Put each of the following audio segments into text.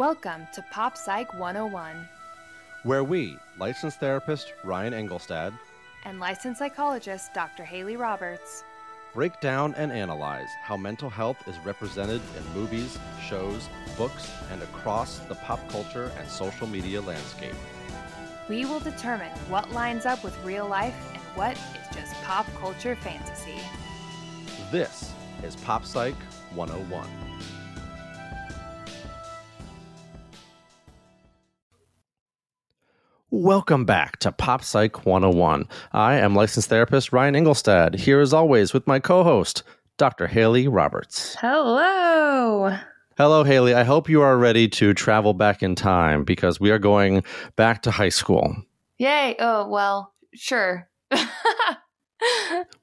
Welcome to Pop Psych 101 where we, licensed therapist Ryan Engelstad, and licensed psychologist Dr. Haley Roberts, break down and analyze how mental health is represented in movies, shows, books, and across the pop culture and social media landscape. We will determine what lines up with real life and what is just pop culture fantasy. This is Pop Psych 101. Welcome back to Pop Psych 101. I am licensed therapist Ryan Engelstad, here as always with my co host, Dr. Haley Roberts. Hello. Hello, Haley. I hope you are ready to travel back in time because we are going back to high school. Yay. Oh, well, sure.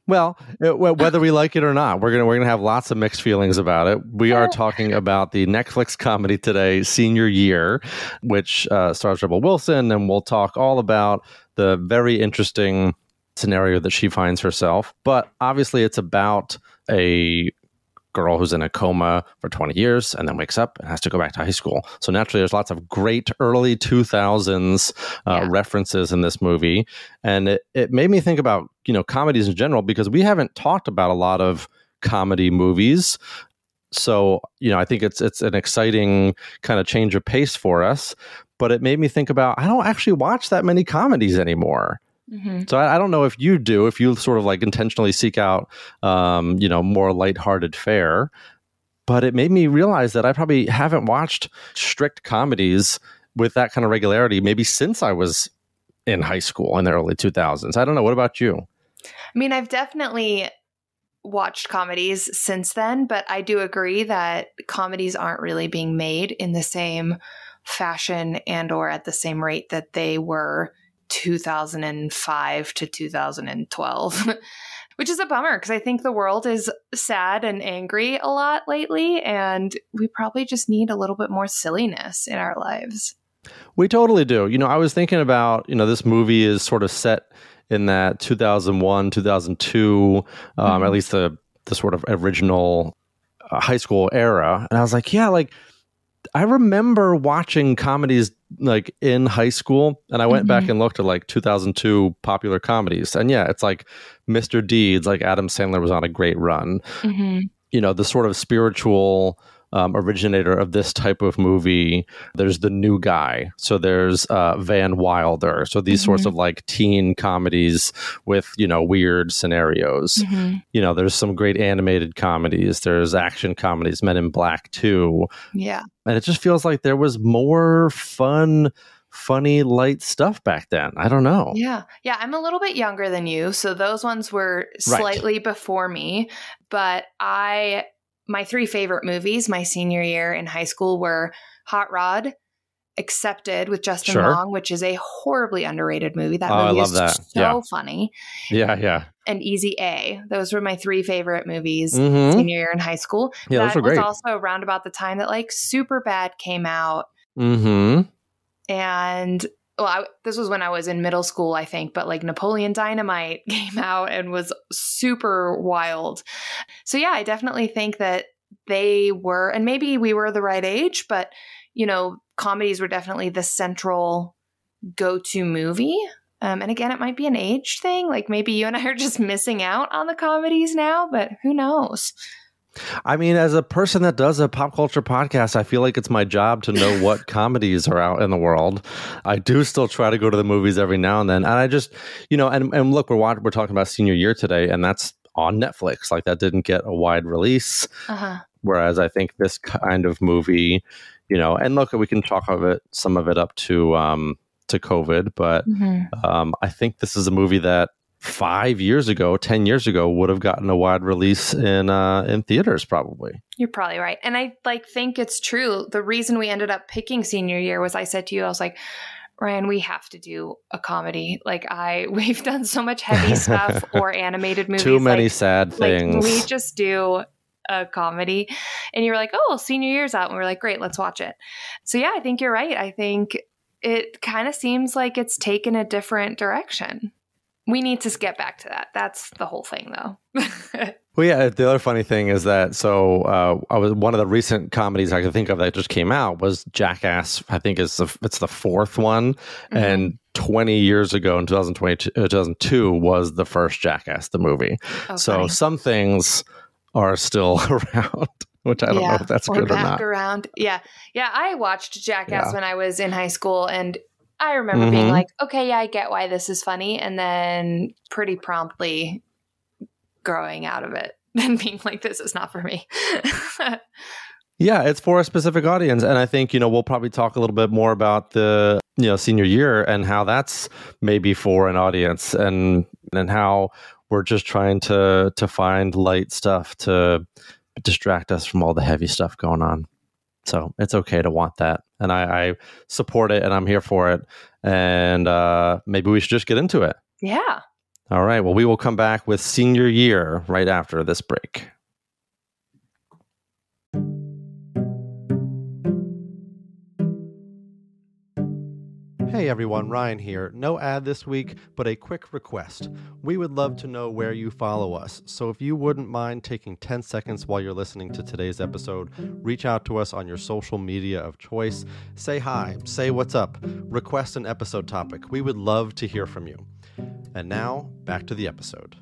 well, whether we like it or not, we're gonna we're gonna have lots of mixed feelings about it. We are talking about the Netflix comedy today, Senior Year, which uh, stars Rebel Wilson, and we'll talk all about the very interesting scenario that she finds herself. But obviously, it's about a girl who's in a coma for 20 years and then wakes up and has to go back to high school. So naturally, there's lots of great early 2000s uh, yeah. references in this movie, and it, it made me think about you know comedies in general because we haven't talked about a lot of comedy movies. So you know, I think it's it's an exciting kind of change of pace for us. But it made me think about I don't actually watch that many comedies anymore. Mm-hmm. So I, I, don't know if you do, if you sort of like intentionally seek out, um, you know, more lighthearted fare. But it made me realize that I probably haven't watched strict comedies with that kind of regularity, maybe since I was in high school in the early 2000s. I don't know. What about you? I mean, I've definitely watched comedies since then, but I do agree that comedies aren't really being made in the same fashion and or at the same rate that they were 2005 to 2012, which is a bummer because I think the world is sad and angry a lot lately, and we probably just need a little bit more silliness in our lives. We totally do. You know, I was thinking about, you know, this movie is sort of set in that 2001, 2002, um, mm-hmm. at least the, the sort of original uh, high school era. And I was like, yeah, like, I remember watching comedies like in high school and I went mm-hmm. back and looked at like 2002 popular comedies. And yeah, it's like Mr. Deeds, like Adam Sandler was on a great run. Mm-hmm. You know, the sort of spiritual um, originator of this type of movie. There's the new guy. So there's uh, Van Wilder. So these mm-hmm. sorts of like teen comedies with, you know, weird scenarios. Mm-hmm. You know, there's some great animated comedies. There's action comedies, Men in Black too. Yeah. And it just feels like there was more fun funny light stuff back then. I don't know. Yeah. Yeah, I'm a little bit younger than you, so those ones were slightly right. before me, but I my three favorite movies my senior year in high school were Hot Rod, Accepted with Justin sure. Long, which is a horribly underrated movie. That oh, movie is that. so yeah. funny. Yeah, yeah. And Easy A. Those were my three favorite movies mm-hmm. senior year in high school. Yeah, that those were great. was also around about the time that like Superbad came out. Mm-hmm. And well, I, this was when I was in middle school, I think, but like Napoleon Dynamite came out and was super wild. So, yeah, I definitely think that they were, and maybe we were the right age, but, you know, comedies were definitely the central go to movie. Um, and again, it might be an age thing. Like maybe you and I are just missing out on the comedies now, but who knows? I mean, as a person that does a pop culture podcast, I feel like it's my job to know what comedies are out in the world. I do still try to go to the movies every now and then, and I just, you know, and and look, we're watching, we're talking about senior year today, and that's on Netflix. Like that didn't get a wide release, uh-huh. whereas I think this kind of movie, you know, and look, we can talk of it, some of it up to um to COVID, but mm-hmm. um, I think this is a movie that five years ago, ten years ago, would have gotten a wide release in uh, in theaters. Probably. You're probably right, and I like think it's true. The reason we ended up picking senior year was I said to you, I was like. Ryan, we have to do a comedy. Like I, we've done so much heavy stuff or animated movies. Too many like, sad things. Like we just do a comedy. And you were like, oh, senior year's out. And we are like, great, let's watch it. So yeah, I think you're right. I think it kind of seems like it's taken a different direction we need to get back to that. That's the whole thing, though. Well, yeah. The other funny thing is that so uh, I was one of the recent comedies I could think of that just came out was Jackass. I think is the it's the fourth one, mm-hmm. and 20 years ago in 2022, 2002 was the first Jackass the movie. Oh, so funny. some things are still around. Which I don't yeah, know if that's good or not. Around, yeah, yeah. I watched Jackass yeah. when I was in high school, and I remember mm-hmm. being like, "Okay, yeah, I get why this is funny," and then pretty promptly growing out of it and being like, this is not for me. yeah, it's for a specific audience. And I think, you know, we'll probably talk a little bit more about the, you know, senior year and how that's maybe for an audience and and how we're just trying to to find light stuff to distract us from all the heavy stuff going on. So it's okay to want that. And I, I support it and I'm here for it. And uh, maybe we should just get into it. Yeah. All right. Well, we will come back with senior year right after this break. Hey everyone, Ryan here. No ad this week, but a quick request. We would love to know where you follow us, so if you wouldn't mind taking 10 seconds while you're listening to today's episode, reach out to us on your social media of choice. Say hi, say what's up, request an episode topic. We would love to hear from you. And now, back to the episode.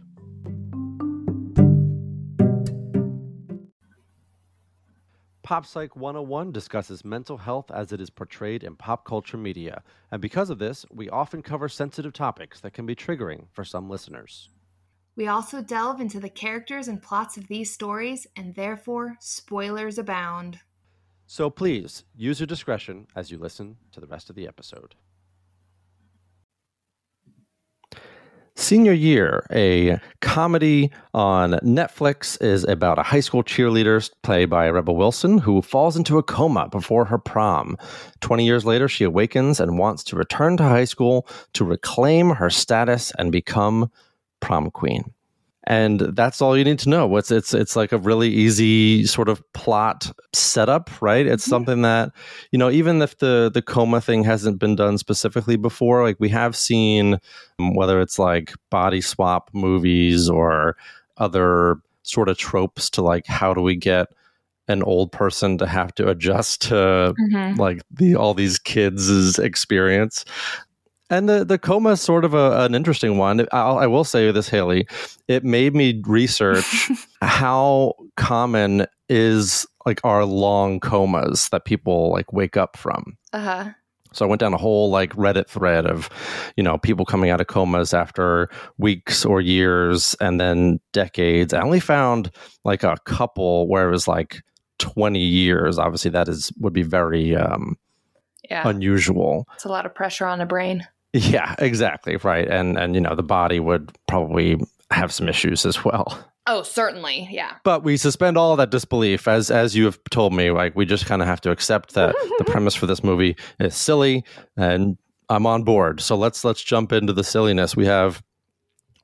Pop Psych 101 discusses mental health as it is portrayed in pop culture media, and because of this, we often cover sensitive topics that can be triggering for some listeners. We also delve into the characters and plots of these stories, and therefore, spoilers abound. So please use your discretion as you listen to the rest of the episode. Senior Year, a comedy on Netflix, is about a high school cheerleader played by Rebel Wilson who falls into a coma before her prom. 20 years later, she awakens and wants to return to high school to reclaim her status and become prom queen and that's all you need to know. It's it's it's like a really easy sort of plot setup, right? It's mm-hmm. something that you know, even if the the coma thing hasn't been done specifically before, like we have seen, um, whether it's like body swap movies or other sort of tropes to like how do we get an old person to have to adjust to mm-hmm. like the all these kids' experience and the the coma is sort of a, an interesting one. I'll, I will say this, Haley. It made me research how common is like our long comas that people like wake up from. Uh huh. So I went down a whole like Reddit thread of, you know, people coming out of comas after weeks or years and then decades. I only found like a couple where it was like 20 years. Obviously, that is would be very um, yeah. unusual. It's a lot of pressure on the brain. Yeah, exactly. Right. And and you know, the body would probably have some issues as well. Oh, certainly. Yeah. But we suspend all that disbelief as as you have told me, like we just kind of have to accept that the premise for this movie is silly and I'm on board. So let's let's jump into the silliness. We have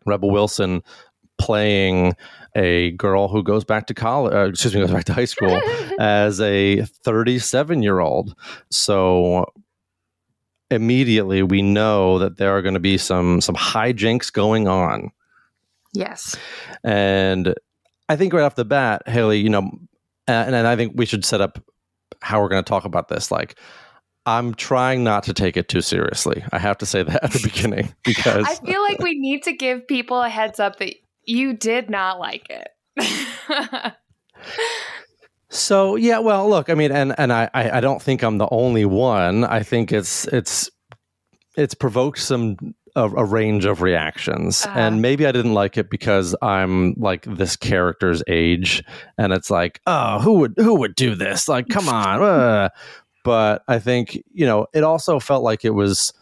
Rebel Wilson playing a girl who goes back to college, uh, excuse me, goes back to high school as a 37 year old. So immediately we know that there are going to be some some hijinks going on. Yes. And I think right off the bat, Haley, you know, and, and I think we should set up how we're going to talk about this. Like, I'm trying not to take it too seriously. I have to say that at the beginning because I feel like we need to give people a heads up that you did not like it. So yeah, well, look, I mean, and and I I don't think I'm the only one. I think it's it's it's provoked some a, a range of reactions, uh-huh. and maybe I didn't like it because I'm like this character's age, and it's like, oh, who would who would do this? Like, come on. Uh. But I think you know, it also felt like it was.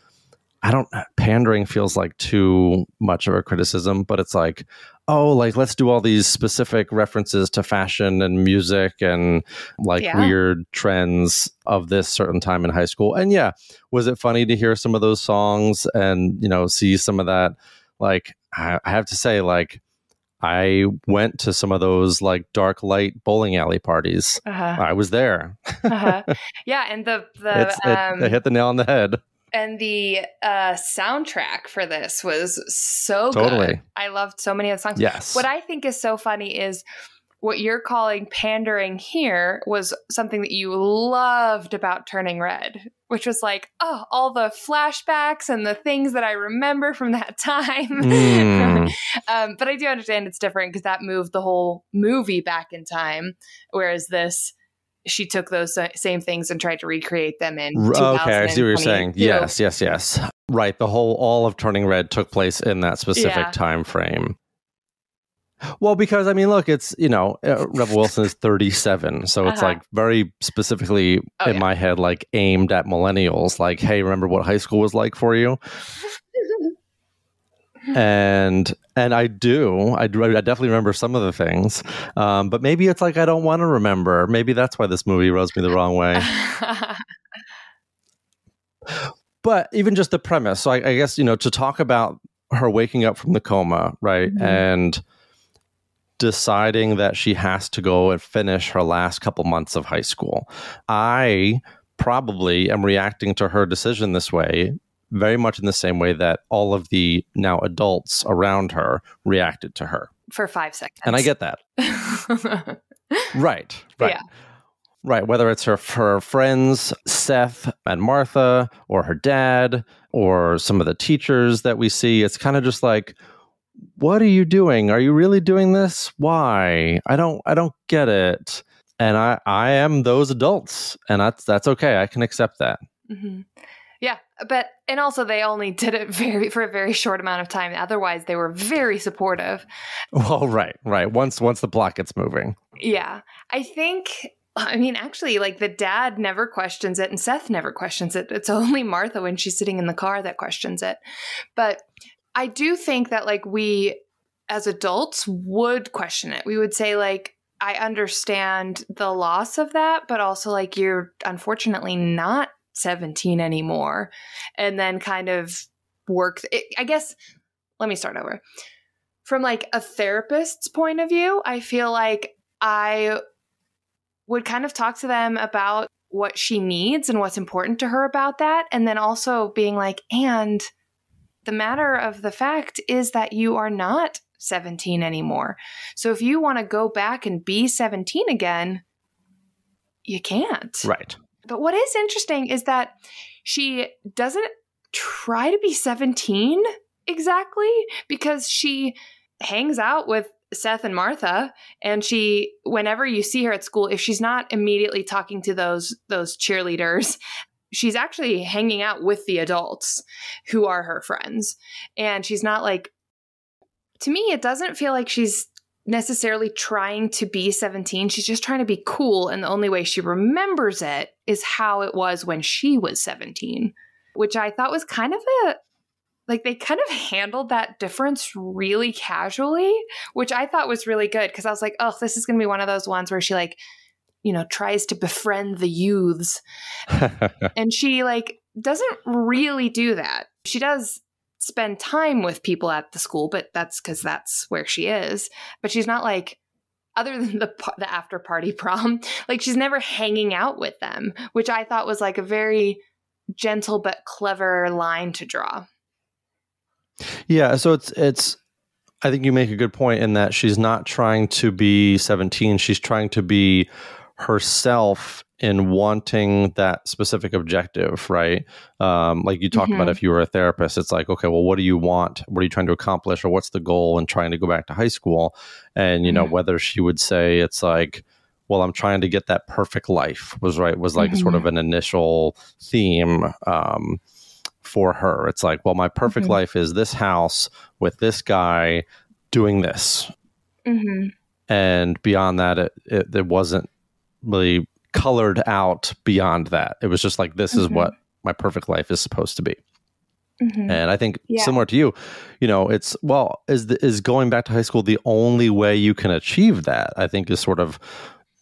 I don't pandering feels like too much of a criticism, but it's like, oh, like let's do all these specific references to fashion and music and like yeah. weird trends of this certain time in high school. And yeah, was it funny to hear some of those songs and, you know, see some of that? Like, I, have to say, like, I went to some of those like dark light bowling alley parties. Uh-huh. I was there. uh-huh. Yeah, and the the um, it, hit the nail on the head And the uh, soundtrack for this was so Totally. good. I loved so many of the songs. Yes. What I think is so funny is what you're calling pandering here was something that you loved about Turning Red, which was like, oh, all the flashbacks and the things that I remember from that time. Mm. um, but I do understand it's different because that moved the whole movie back in time, whereas this. She took those same things and tried to recreate them in. Okay, I see what you're saying. Yes, yes, yes. Right. The whole all of Turning Red took place in that specific Yeah. time frame. Well, because I mean, look, it's you know, uh, Rebel Wilson is 37, so it's Uh-huh. like very specifically Oh, in yeah. my head, like aimed at millennials. Like, hey, remember what high school was like for you? and and I do, I, do- I definitely remember some of the things, um, but maybe it's like I don't want to remember. Maybe that's why this movie rubs me the wrong way. but even just the premise so I, I guess you know to talk about her waking up from the coma right Mhm. and deciding that she has to go and finish her last couple months of high school i probably am reacting to her decision this way very much in the same way that all of the now adults around her reacted to her For five seconds. and i get that right right Yeah. Right, whether it's her her friends Seth and Martha, or her dad, or some of the teachers that we see, it's kind of just like, "What are you doing? Are you really doing this? Why? I don't I don't get it." And I I am those adults, and that's that's okay. I can accept that. hmm Yeah, but and also they only did it very for a very short amount of time. Otherwise, they were very supportive. Well, right, right. Once once the plot gets moving, Yeah, I think. I mean, actually, like the dad never questions it, and Seth never questions it. It's only Martha when she's sitting in the car that questions it. But I do think that, like, we as adults would question it. We would say, like, I understand the loss of that, but also, like, you're unfortunately not 17 anymore. And then kind of work. It, I guess, let me start over. From like a therapist's point of view, I feel like I would kind of talk to them about what she needs and what's important to her about that. And then also being like, and the matter of the fact is that you are not 17 anymore. So if you want to go back and be 17 again, you can't. right? But what is interesting is that she doesn't try to be 17 exactly because she hangs out with Seth and Martha and she whenever you see her at school if she's not immediately talking to those those cheerleaders she's actually hanging out with the adults who are her friends. And she's not like to me it doesn't feel like she's necessarily trying to be 17 she's just trying to be cool and the only way she remembers it is how it was when she was 17 which i thought was kind of a like they kind of handled that difference really casually which i thought was really good because i was like oh this is going to be one of those ones where she like you know tries to befriend the youths. And she like doesn't really do that. She does spend time with people at the school but that's because that's where she is. But she's not like other than the the after party prom like she's never hanging out with them which i thought was like a very gentle but clever line to draw. Yeah, so it's it's I think you make a good point in that she's not trying to be 17, she's trying to be herself in wanting that specific objective, right? Um, like you talked about Mhm. if you were a therapist, it's like, okay, well, what do you want? What are you trying to accomplish or what's the goal in trying to go back to high school? And you know, Mhm. whether she would say it's like well, I'm trying to get that perfect life was right was like sort of an initial theme um, for her. It's like, well, my perfect Mhm. life is this house with this guy doing this, mm-hmm. and beyond that, it it, it wasn't really colored out beyond that. It was just like this is Mhm. what my perfect life is supposed to be. Mm-hmm. And I think Yeah. similar to you, you know, it's well, is the, is going back to high school the only way you can achieve that? I think is sort of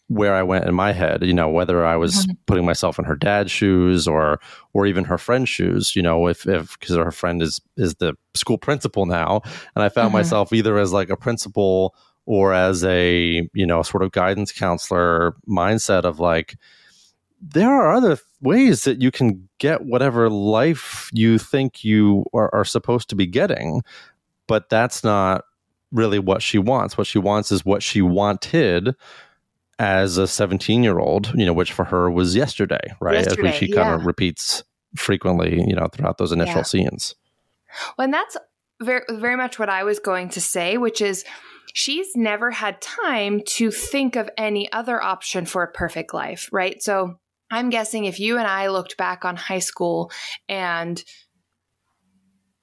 where I went in my head. You know, whether I was Mm-hmm. putting myself in her dad's shoes or or even her friend's shoes. You know, if if because her friend is is the school principal now, and I found Mhm. myself either as like a principal or as a you know sort of guidance counselor mindset of like there are other ways that you can get whatever life you think you are, are supposed to be getting, but that's not really what she wants. What she wants is what she wanted as a 17 year old, you know, which for her was yesterday, right? Yesterday, As she yeah. kind of repeats frequently, you know, throughout those initial Yeah. scenes. Well, and that's very, very much what I was going to say, which is she's never had time to think of any other option for a perfect life, right? So I'm guessing if you and I looked back on high school and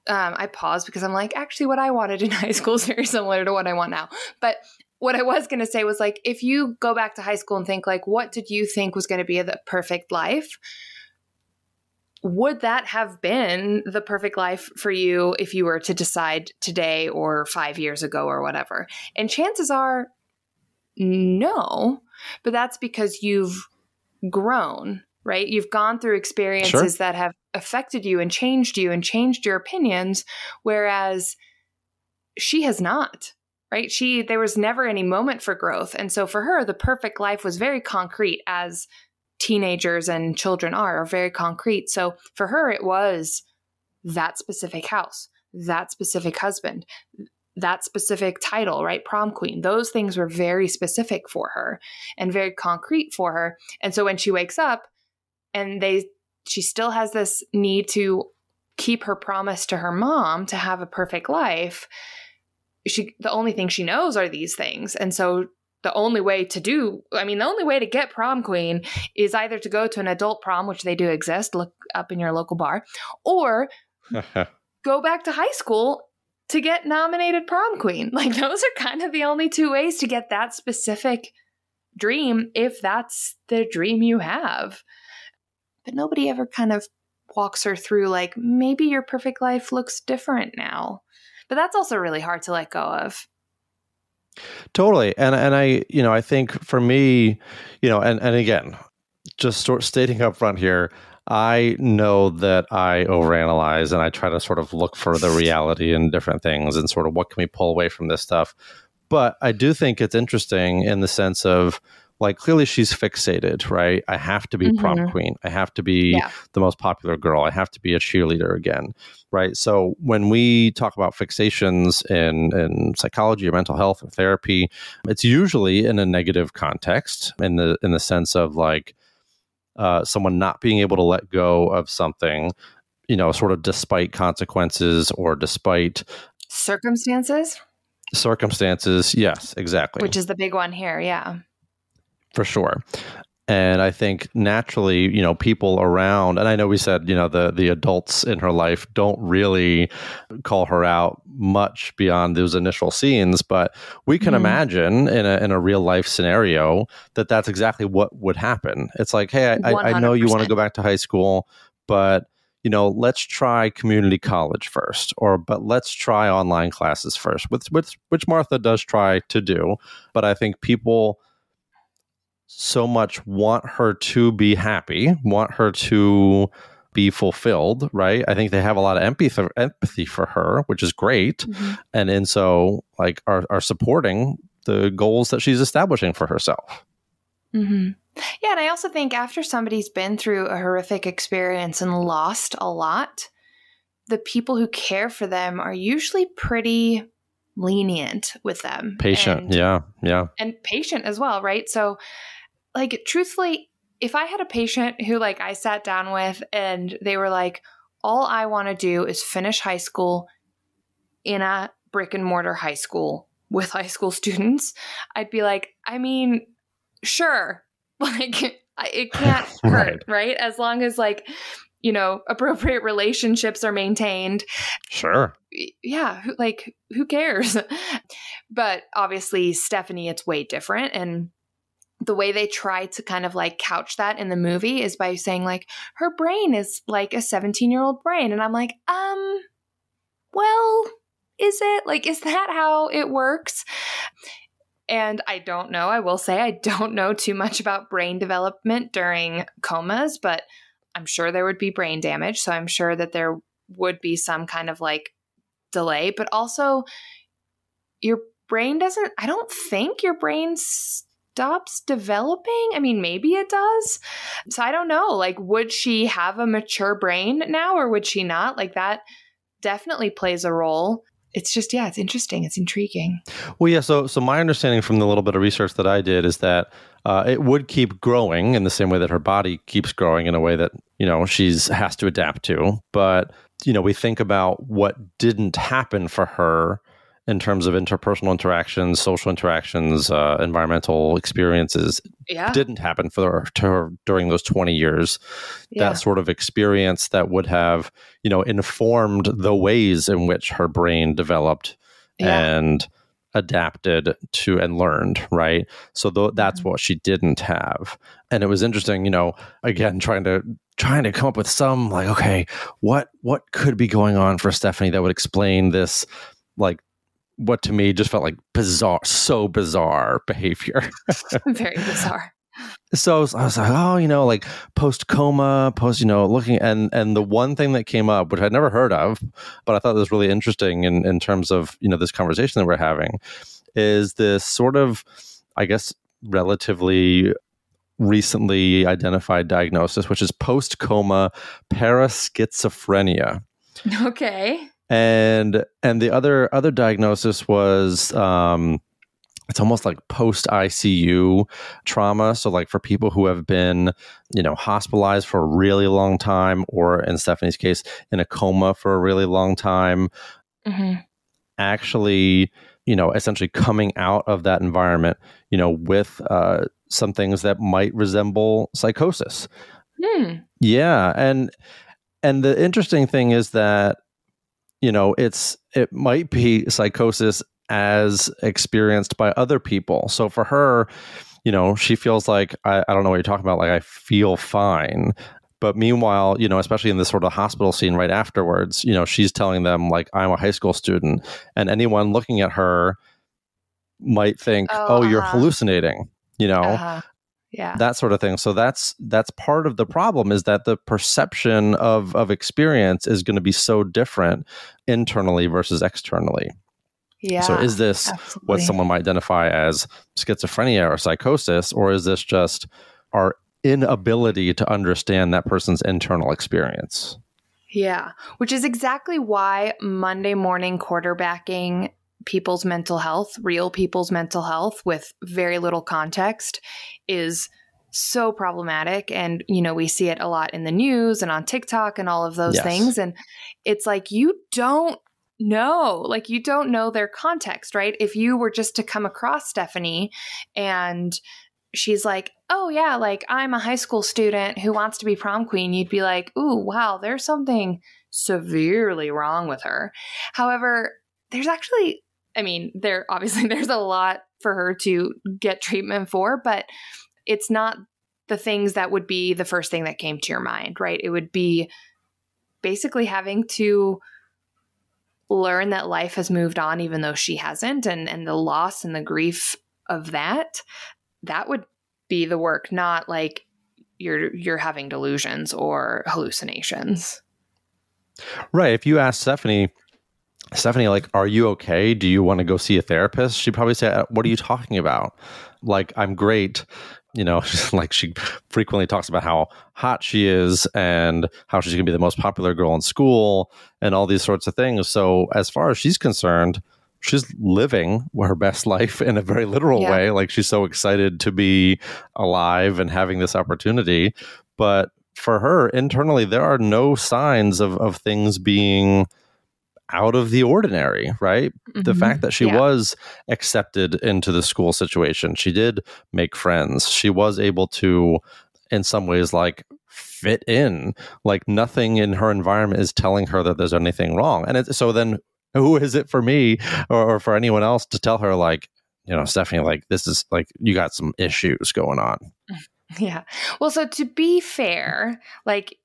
um, I paused because I'm like, actually, what I wanted in high school is very similar to what I want now. But what I was going to say was like, if you go back to high school and think, like, what did you think was going to be the perfect life? Would that have been the perfect life for you if you were to decide today or five years ago or whatever? And chances are, no. But that's because you've grown, right? You've gone through experiences that have affected you and changed you and changed your opinions, whereas she has not. Right? She there was never any moment for growth. And so for her, the perfect life was very concrete as teenagers and children are, are very concrete. So for her it was that specific house, that specific husband, that specific title, right? Prom queen. Those things were very specific for her and very concrete for her. And so when she wakes up and they she still has this need to keep her promise to her mom to have a perfect life, she the only thing she knows are these things. And so the only way to do I mean the only way to get prom queen is either to go to an adult prom which they do exist, look up in your local bar, or go back to high school to get nominated prom queen. Like those are kind of the only two ways to get that specific dream if that's the dream you have. But nobody ever kind of walks her through like maybe your perfect life looks different now. But that's also really hard to let go of. Totally. And and I, you know, I think for me, you know, and and again, just sort stating up front here, I know that I overanalyze and I try to sort of look for the reality in different things and sort of what can we pull away from this stuff. But I do think it's interesting in the sense of like clearly she's fixated, right? I have to be prom Mhm. queen. I have to be Yeah. the most popular girl. I have to be a cheerleader again, right? So when we talk about fixations in in psychology or mental health or therapy, it's usually in a negative context in the in the sense of like uh, someone not being able to let go of something, you know, sort of despite consequences or despite Circumstances, circumstances. Yes, exactly. which is the big one here. Yeah. For sure. And I think naturally, you know, people around, and I know we said, you know, the the adults in her life don't really call her out much beyond those initial scenes, but we can Mhm. imagine in a in a real life scenario that that's exactly what would happen. It's like, hey, I, I, I know you want to go back to high school, but you know, let's try community college first, or but let's try online classes first, which which which Martha does try to do. But I think people so much want her to be happy, want her to be fulfilled, right? I think they have a lot of empathy empathy for her, which is great, Mhm. and and so like are are supporting the goals that she's establishing for herself. hmm Yeah, and I also think after somebody's been through a horrific experience and lost a lot, the people who care for them are usually pretty lenient with them. Patient, And- yeah, yeah, and patient as well, right? So, like, truthfully, if I had a patient who, like, I sat down with and they were like, all I want to do is finish high school in a brick and mortar high school with high school students, I'd be like, I mean, sure. Like, it can't hurt, right? As long as, like, you know, appropriate relationships are maintained sure, yeah, like who cares? but obviously, Stephanie, it's way different. And the way they try to kind of like couch that in the movie is by saying like her brain is like a 17 year old brain. And I'm like, um, well, is it like, is that how it works? And I don't know. I will say I don't know too much about brain development during comas, but I'm sure there would be brain damage. So I'm sure that there would be some kind of like delay, but also your brain doesn't, I don't think your brain stops developing? I mean, maybe it does. So I don't know. Like, would she have a mature brain now or would she not? Like, that definitely plays a role. It's just, yeah, it's interesting. It's intriguing. Well, yeah. So, so my understanding from the little bit of research that I did is that uh, it would keep growing in the same way that her body keeps growing in a way that you know she's has to adapt to. But you know, we think about what didn't happen for her in terms of interpersonal interactions, social interactions, uh, environmental experiences yeah. didn't happen for her, to her during those 20 years. Yeah. That sort of experience that would have, you know, informed the ways in which her brain developed yeah. and adapted to and learned, right? So th- that's mm-hmm. what she didn't have. And it was interesting, you know, again trying to trying to come up with some like okay, what what could be going on for Stephanie that would explain this like what to me just felt like bizarre, so bizarre behavior. Very bizarre. So I was, I was, like, oh, you know, like post coma, post, you know, looking and and the one thing that came up, which I'd never heard of, but I thought was really interesting in in terms of you know this conversation that we're having, is this sort of, I guess, relatively recently identified diagnosis, which is post coma paraschizophrenia. Okay and and the other other diagnosis was um, it's almost like post ICU trauma. So, like for people who have been, you know, hospitalized for a really long time, or in Stephanie's case, in a coma for a really long time, mm-hmm. actually, you know, essentially coming out of that environment, you know, with uh, some things that might resemble psychosis. Hmm. Yeah, and and the interesting thing is that you know it's it might be psychosis as experienced by other people. So for her you know she feels like I, I don't know what you're talking about like i feel fine. But meanwhile you know especially in this sort of hospital scene right afterwards you know she's telling them like i'm a high school student. And anyone looking at her might think oh, oh uh-huh. you're hallucinating you know? Uh-huh yeah. that sort of thing. So that's that's part of the problem is that the perception of of experience is going to be so different internally versus externally. Yeah so is this absolutely. what someone might identify as schizophrenia or psychosis or is this just our inability to understand that person's internal experience? Yeah which is exactly why monday morning quarterbacking people's mental health, real people's mental health with very little context is so problematic. And you know we see it a lot in the news and on TikTok and all of those yes. things. And it's like you don't know like you don't know their context right? If you were just to come across Stephanie and she's like oh yeah like I'm a high school student who wants to be prom queen you'd be like ooh wow there's something severely wrong with her. However there's actually I mean, there obviously there's a lot for her to get treatment for, but it's not the things that would be the first thing that came to your mind, right? It would be basically having to learn that life has moved on even though she hasn't and and the loss and the grief of that that would be the work not like you're you're having delusions or hallucinations right if you ask stephanie Stephanie, like, are you okay? Do you want to go see a therapist? She'd probably say, uh, What are you talking about? Like, I'm great. You know, like she frequently talks about how hot she is and how she's going to be the most popular girl in school and all these sorts of things. So, as far as she's concerned, she's living her best life in a very literal yeah. way. Like, she's so excited to be alive and having this opportunity. But for her, internally, there are no signs of, of things being out of the ordinary, right? Mm-hmm. The fact that she yeah. was accepted into the school situation, she did make friends. She was able to, in some ways, like fit in. Like nothing in her environment is telling her that there's anything wrong. And it, so then, who is it for me or, or for anyone else to tell her, like, you know, Stephanie, like, this is like, you got some issues going on? Yeah. Well, so to be fair, like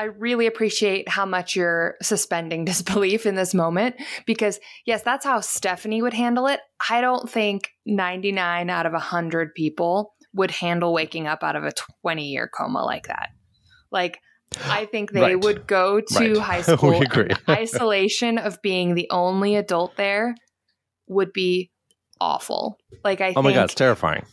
I really appreciate how much you're suspending disbelief in this moment because, yes, that's how Stephanie would handle it. I don't think 99 out of 100 people would handle waking up out of a 20 year coma like that. Like, I think they right. would go to right. high school. isolation of being the only adult there would be awful. Like, I oh my God, it's terrifying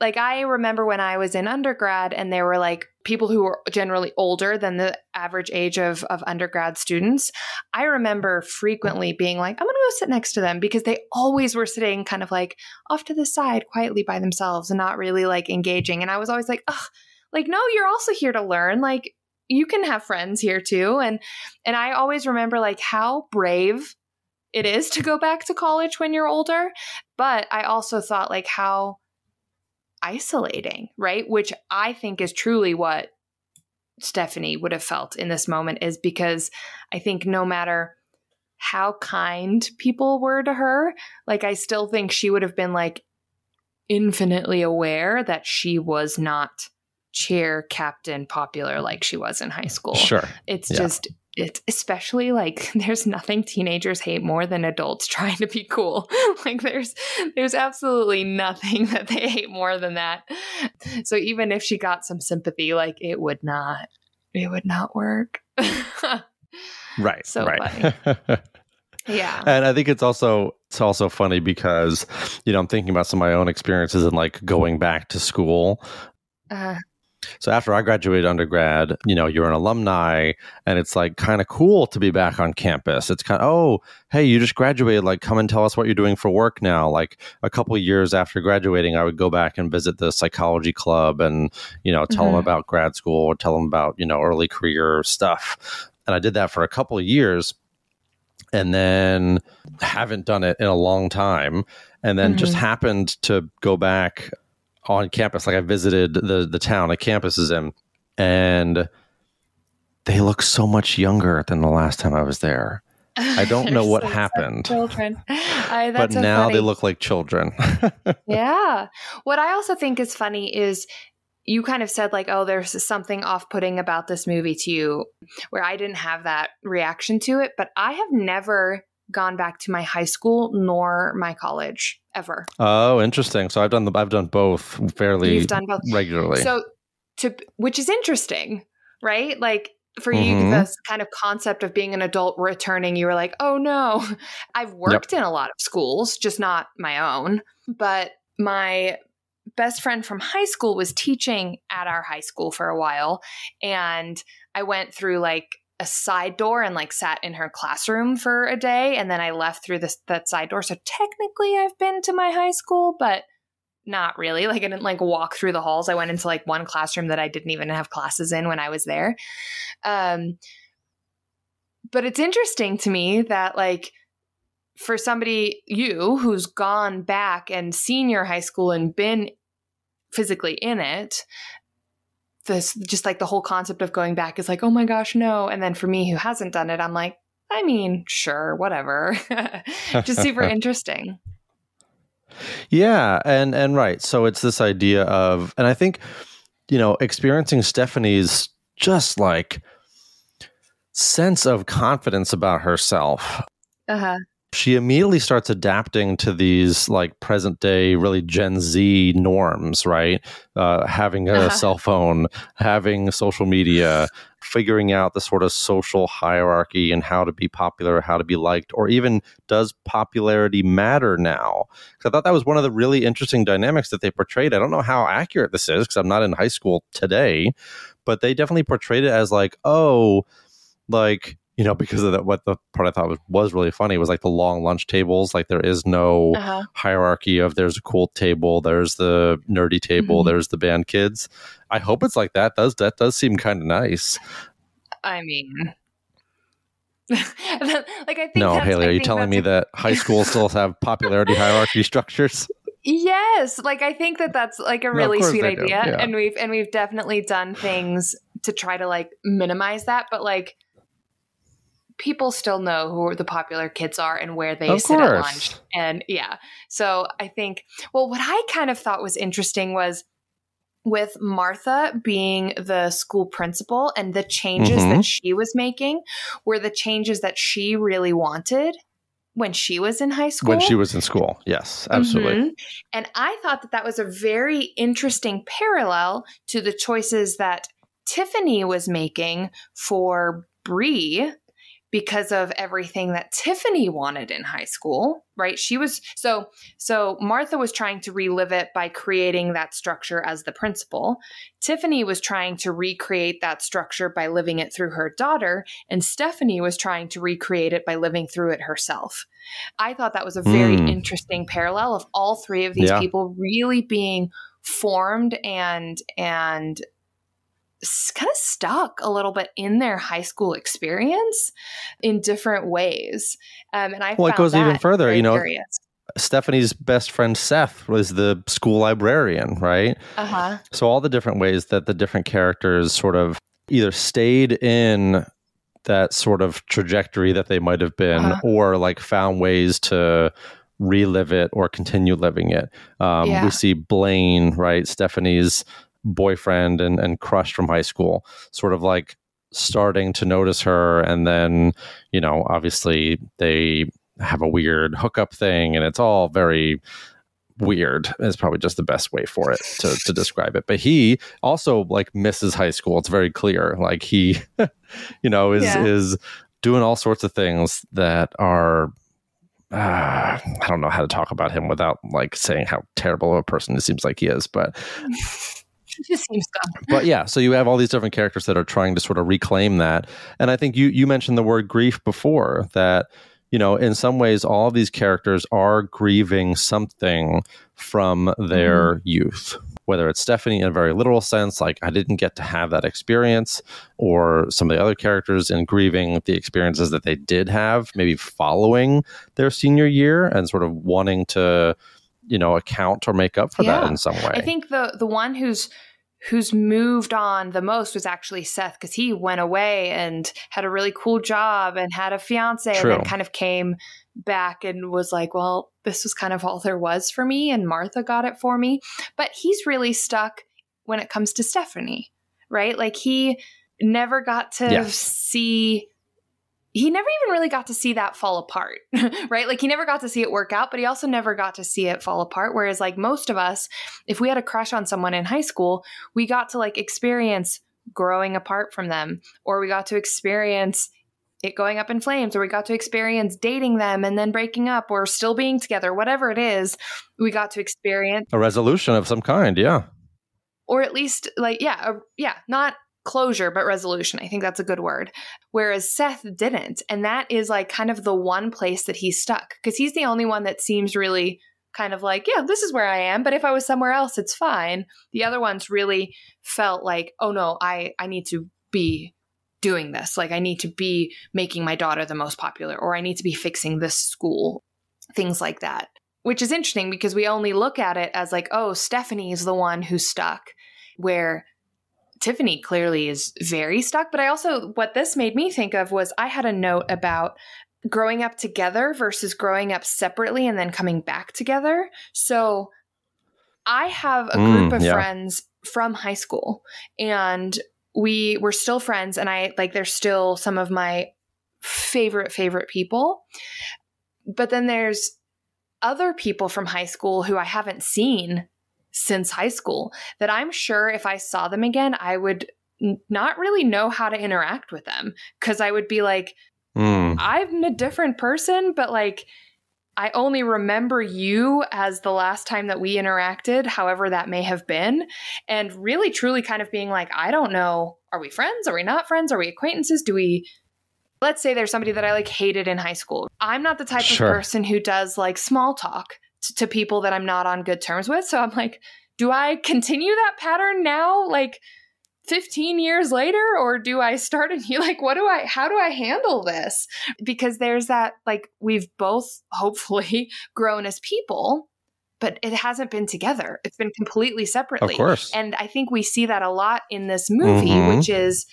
like I remember when I was in undergrad and there were like people who were generally older than the average age of of undergrad students. I remember frequently being like, I'm gonna go sit next to them because they always were sitting kind of like off to the side quietly by themselves and not really like engaging. And I was always like, ugh, like, no, you're also here to learn. Like you can have friends here too. And and I always remember like how brave it is to go back to college when you're older. But I also thought like how isolating, right? Which I think is truly what Stephanie would have felt in this moment, is because I think no matter how kind people were to her, like I still think she would have been like infinitely aware that she was not chair captain popular like she was in high school. Sure. It's yeah. just it's especially like there's nothing teenagers hate more than adults trying to be cool. like there's there's absolutely nothing that they hate more than that. So even if she got some sympathy, like it would not it would not work. right. So right. yeah. And I think it's also it's also funny because you know I'm thinking about some of my own experiences and like going back to school. Uh, so after I graduated undergrad, you know, you're an alumni and it's like kind of cool to be back on campus. It's kind of, oh, hey, you just graduated, like come and tell us what you're doing for work now. Like a couple years after graduating, I would go back and visit the psychology club and, you know, tell mm-hmm. them about grad school or tell them about, you know, early career stuff. And I did that for a couple of years and then haven't done it in a long time and then mm-hmm. just happened to go back on campus. Like I visited the the town a campus is in, and they look so much younger than the last time I was there. I don't know what so happened. Children, I, but so now funny. they look like children. yeah. What I also think is funny is you kind of said like, "Oh, there's something off-putting about this movie to you," where I didn't have that reaction to it. But I have never gone back to my high school nor my college ever. Oh, interesting. So I've done the I've done both fairly You've done both. regularly. So to which is interesting, right? Like for you mm-hmm. this kind of concept of being an adult returning you were like oh no i've worked yep. in a lot of schools just not my own but my best friend from high school was teaching at our high school for a while and i went through like a side door and like sat in her classroom for a day and then I left through this that side door. So technically I've been to my high school, but not really. Like I didn't like walk through the halls. I went into like one classroom that I didn't even have classes in when I was there. Um but it's interesting to me that like for somebody you who's gone back and seen your high school and been physically in it this just like the whole concept of going back is like, oh my gosh, no. And then for me who hasn't done it, I'm like, I mean, sure, whatever. just super interesting. Yeah, and and right. So it's this idea of and I think you know, experiencing Stephanie's just like sense of confidence about herself. Uh-huh she immediately starts adapting to these like present day really gen z norms right? Uh, having a uh-huh. cell phone having social media figuring out the sort of social hierarchy and how to be popular how to be liked or even does popularity matter now? Because i thought that was one of the really interesting dynamics that they portrayed. I don't know how accurate this is because i'm not in high school today but they definitely portrayed it as like oh like you know, because of that, what the part I thought was, was really funny was like the long lunch tables. Like there is no uh-huh. hierarchy of there's a cool table, there's the nerdy table, mm-hmm. there's the band kids. I hope it's like that. Does that does seem kind of nice? I mean, like I think no, Haley, are you telling me that high schools still have popularity hierarchy structures? Yes, like I think that that's like a really no, sweet idea, yeah. and we've and we've definitely done things to try to like minimize that, but like people still know who the popular kids are and where they of sit course. at lunch. And yeah. So I think, well, what I kind of thought was interesting was with Martha being the school principal and the changes mm-hmm. that she was making were the changes that she really wanted when she was in high school. When she was in school. Yes, absolutely. Mm-hmm. And I thought that that was a very interesting parallel to the choices that Tiffany was making for Bree because of everything that Tiffany wanted in high school, right? She was so so Martha was trying to relive it by creating that structure as the principal. Tiffany was trying to recreate that structure by living it through her daughter, and Stephanie was trying to recreate it by living through it herself. I thought that was a very mm. interesting parallel of all three of these yeah. people really being formed and and kind of stuck a little bit in their high school experience in different ways. Um, and I well, it goes even further. You know, curious. Stephanie's best friend Seth was the school librarian, right? Uh-huh. So all the different ways that the different characters sort of either stayed in that sort of trajectory that they might have been, uh-huh. or like found ways to relive it or continue living it. Um, yeah. We see Blaine, right? Stephanie's boyfriend and, and crush from high school, sort of like starting to notice her. And then, you know, obviously they have a weird hookup thing and it's all very weird is probably just the best way for it to, to describe it but he also like misses high school it's very clear like he you know is yeah. is doing all sorts of things that are uh, I don't know how to talk about him without like saying how terrible of a person it seems like he is, but just seems dumb. But yeah, so you have all these different characters that are trying to sort of reclaim that. And I think you you mentioned the word grief before that you know, in some ways, all of these characters are grieving something from their mm. youth. Whether it's Stephanie in a very literal sense, like I didn't get to have that experience, or some of the other characters in grieving the experiences that they did have, maybe following their senior year and sort of wanting to, you know, account or make up for yeah. that in some way. I think the the one who's who's moved on the most was actually Seth because he went away and had a really cool job and had a fiance True. and then kind of came back and was like, well, this was kind of all there was for me. And Martha got it for me. But he's really stuck when it comes to Stephanie, right? Like he never got to yes. see he never even really got to see that fall apart, right? Like he never got to see it work out, but he also never got to see it fall apart. Whereas, like most of us, if we had a crush on someone in high school, we got to like experience growing apart from them, or we got to experience it going up in flames, or we got to experience dating them and then breaking up, or still being together, whatever it is, we got to experience a resolution of some kind, yeah. Or at least, like, yeah, a, yeah, not closure, but resolution. I think that's a good word. Whereas Seth didn't. And that is like kind of the one place that he's stuck because he's the only one that seems really kind of like, yeah, this is where I am, but if I was somewhere else, it's fine. The other ones really felt like, oh no, I I need to be doing this. Like I need to be making my daughter the most popular or I need to be fixing this school. Things like that. Which is interesting because we only look at it as like, oh, Stephanie is the one who's stuck where Tiffany clearly is very stuck. But I also, what this made me think of was I had a note about growing up together versus growing up separately and then coming back together. So I have a group mm, of yeah. friends from high school and we were still friends and I like they're still some of my favorite favorite people. But then there's other people from high school who I haven't seen since high school that I'm sure if I saw them again, I would n- not really know how to interact with them because I would be like, mm. I'm a different person, but like, I only remember you as the last time that we interacted, however that may have been. And really, truly kind of being like, I don't know, are we friends? Are we not friends? Are we acquaintances? Do we let's say there's somebody that I like hated in high school. I'm not the type sure. of person who does like small talk to people that I'm not on good terms with. So I'm like, do I continue that pattern now? Like, 15 years later or do i start a new like what do i how do i handle this because there's that like we've both hopefully grown as people but it hasn't been together it's been completely separately of course. and i think we see that a lot in this movie mm-hmm. which is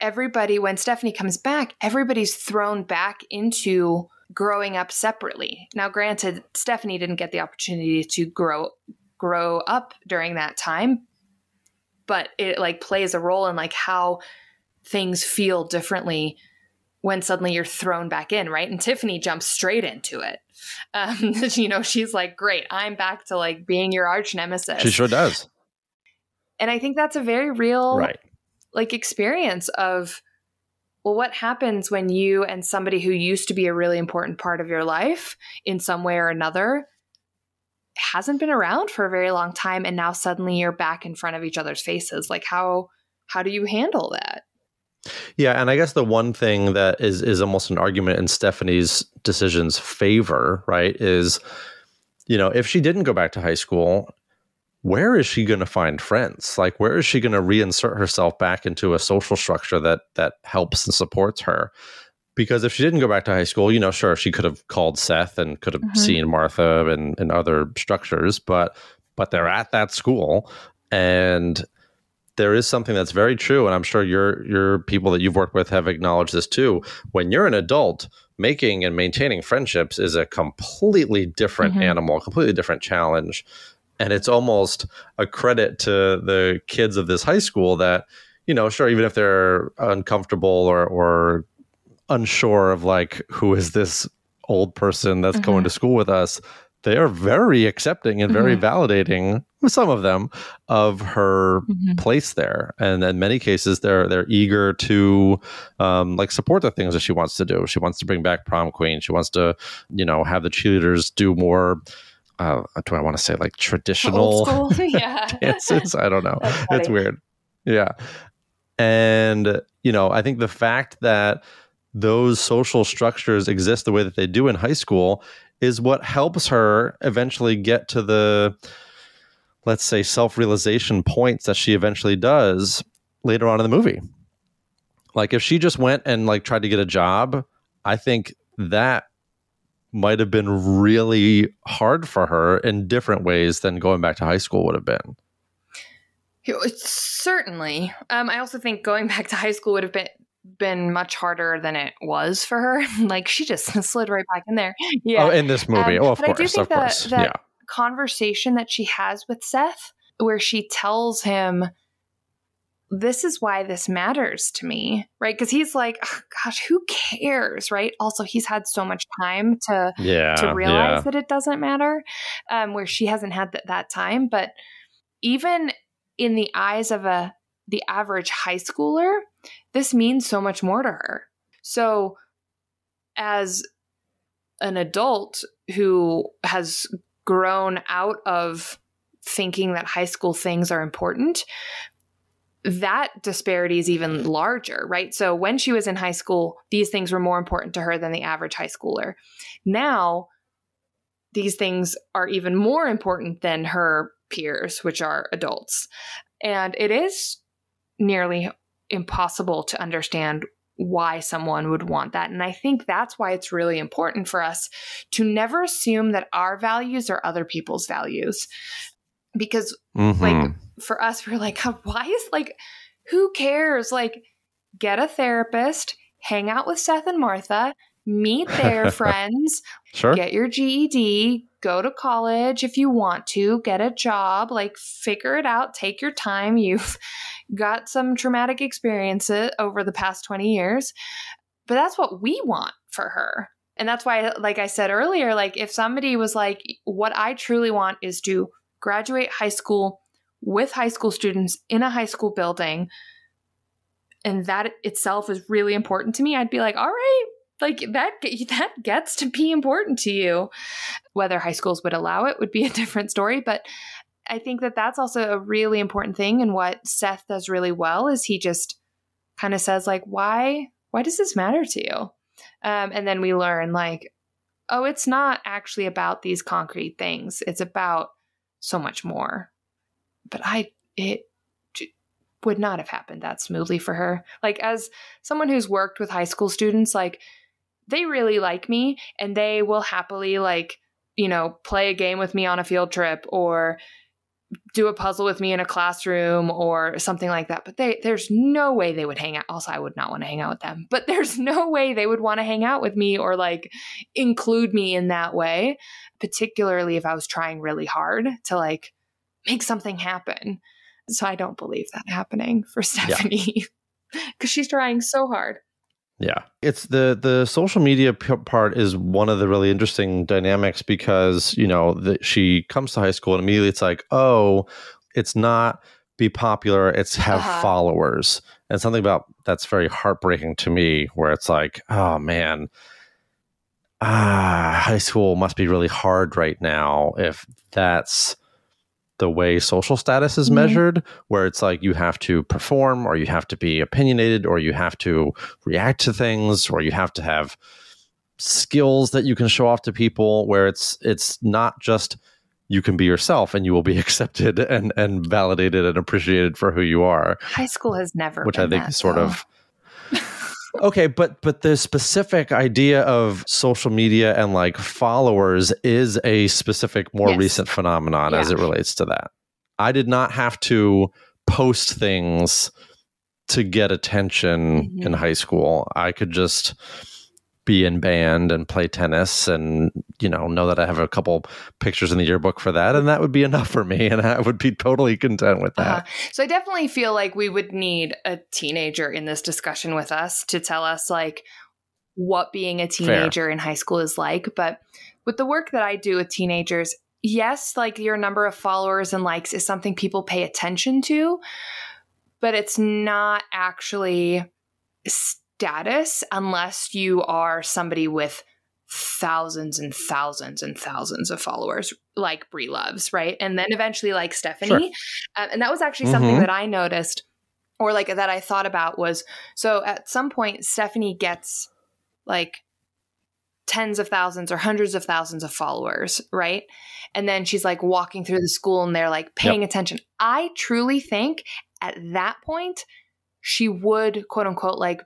everybody when stephanie comes back everybody's thrown back into growing up separately. Now, granted, Stephanie didn't get the opportunity to grow grow up during that time, but it like plays a role in like how things feel differently when suddenly you're thrown back in, right? And Tiffany jumps straight into it. Um, you know, she's like, "Great, I'm back to like being your arch nemesis." She sure does. And I think that's a very real, right. like experience of well, what happens when you and somebody who used to be a really important part of your life in some way or another hasn't been around for a very long time and now suddenly you're back in front of each other's faces? Like how how do you handle that? Yeah, and I guess the one thing that is is almost an argument in Stephanie's decision's favor, right, is you know, if she didn't go back to high school, where is she going to find friends? Like where is she going to reinsert herself back into a social structure that that helps and supports her? Because if she didn't go back to high school, you know, sure, she could have called Seth and could have mm-hmm. seen Martha and, and other structures, but but they're at that school and there is something that's very true, and I'm sure your your people that you've worked with have acknowledged this too. When you're an adult, making and maintaining friendships is a completely different mm-hmm. animal, completely different challenge, and it's almost a credit to the kids of this high school that you know, sure, even if they're uncomfortable or or unsure of like who is this old person that's mm-hmm. going to school with us, they are very accepting and very mm-hmm. validating some of them of her mm-hmm. place there and in many cases they're they're eager to um, like support the things that she wants to do she wants to bring back prom queen she wants to you know have the cheerleaders do more uh, do i want to say like traditional yeah. dances? I don't know. It's weird. Yeah. And you know i think the fact that those social structures exist the way that they do in high school is what helps her eventually get to the let's say self-realization points that she eventually does later on in the movie. Like if she just went and like tried to get a job i think that might have been really hard for her in different ways than going back to high school would have been certainly um, i also think going back to high school would have been been much harder than it was for her. like she just slid right back in there. Yeah. Oh, in this movie. Um, oh, of course. I do think that, course. that yeah. conversation that she has with Seth, where she tells him, this is why this matters to me, right? Because he's like, oh, gosh, who cares, right? Also, he's had so much time to yeah, to realize yeah. that it doesn't matter, um, where she hasn't had th- that time. But even in the eyes of a the average high schooler, this means so much more to her. So, as an adult who has grown out of thinking that high school things are important, that disparity is even larger, right? So when she was in high school, these things were more important to her than the average high schooler. Now, these things are even more important than her peers, which are adults. And it is nearly impossible to understand why someone would want that. And I think that's why it's really important for us to never assume that our values are other people's values. Because, mm-hmm. like, for us, we're like, why is like, who cares? Like, get a therapist, hang out with Seth and Martha, meet their friends, sure. get your GED, go to college if you want to, get a job, like figure it out, take your time. You've got some traumatic experiences over the past 20 years. But that's what we want for her. And that's why, like I said earlier, like if somebody was like, what I truly want is to graduate high school with high school students in a high school building, and that itself is really important to me, I'd be like, all right, like that that gets to be important to you. Whether high schools would allow it would be a different story but i think that that's also a really important thing. And what seth does really well is he just kind of says like why why does this matter to you? Um, and then we learn like oh it's not actually about these concrete things. It's about so much more but i it would not have happened that smoothly for her. Like as someone who's worked with high school students like they really like me and they will happily like you know play a game with me on a field trip or do a puzzle with me in a classroom or something like that but they there's no way they would hang out also i would not want to hang out with them but there's no way they would want to hang out with me or like include me in that way particularly if i was trying really hard to like make something happen so i don't believe that happening for stephanie because yeah. she's trying so hard yeah. It's the the social media p- part is one of the really interesting dynamics because, you know, the, she comes to high school and immediately it's like, "Oh, it's not be popular, it's have Uh-huh. followers. And something about that's very heartbreaking to me where it's like, oh man, ah, high school must be really hard right now if that's the way social status is Mhm. measured, where it's like you have to perform or you have to be opinionated or you have to react to things or you have to have skills that you can show off to people where it's it's not just you can be yourself and you will be accepted and and validated and appreciated for who you are High school has never which been i think that, is sort though. of okay but but the specific idea of social media and like followers is a specific more Yes. recent phenomenon as it relates to that i did not have to post things to get attention in Mhm. high school i could just be in band and play tennis and you know know that i have a couple pictures in the yearbook for that and that would be enough for me and i would be totally content with that Uh-huh. So I definitely feel like we would need a teenager in this discussion with us to tell us like what being a teenager in high school is like. But with the work that I do with teenagers, yes, like your number of followers and likes is something people pay attention to, but it's not actually status unless you are somebody with thousands and thousands and thousands of followers like Brie loves, right? And then eventually like Stephanie. Uh, and that was actually something Mhm. that I noticed or like that I thought about was so at some point Stephanie gets like tens of thousands or hundreds of thousands of followers, right? And then she's like walking through the school and they're like paying attention. I truly think at that point she would quote unquote like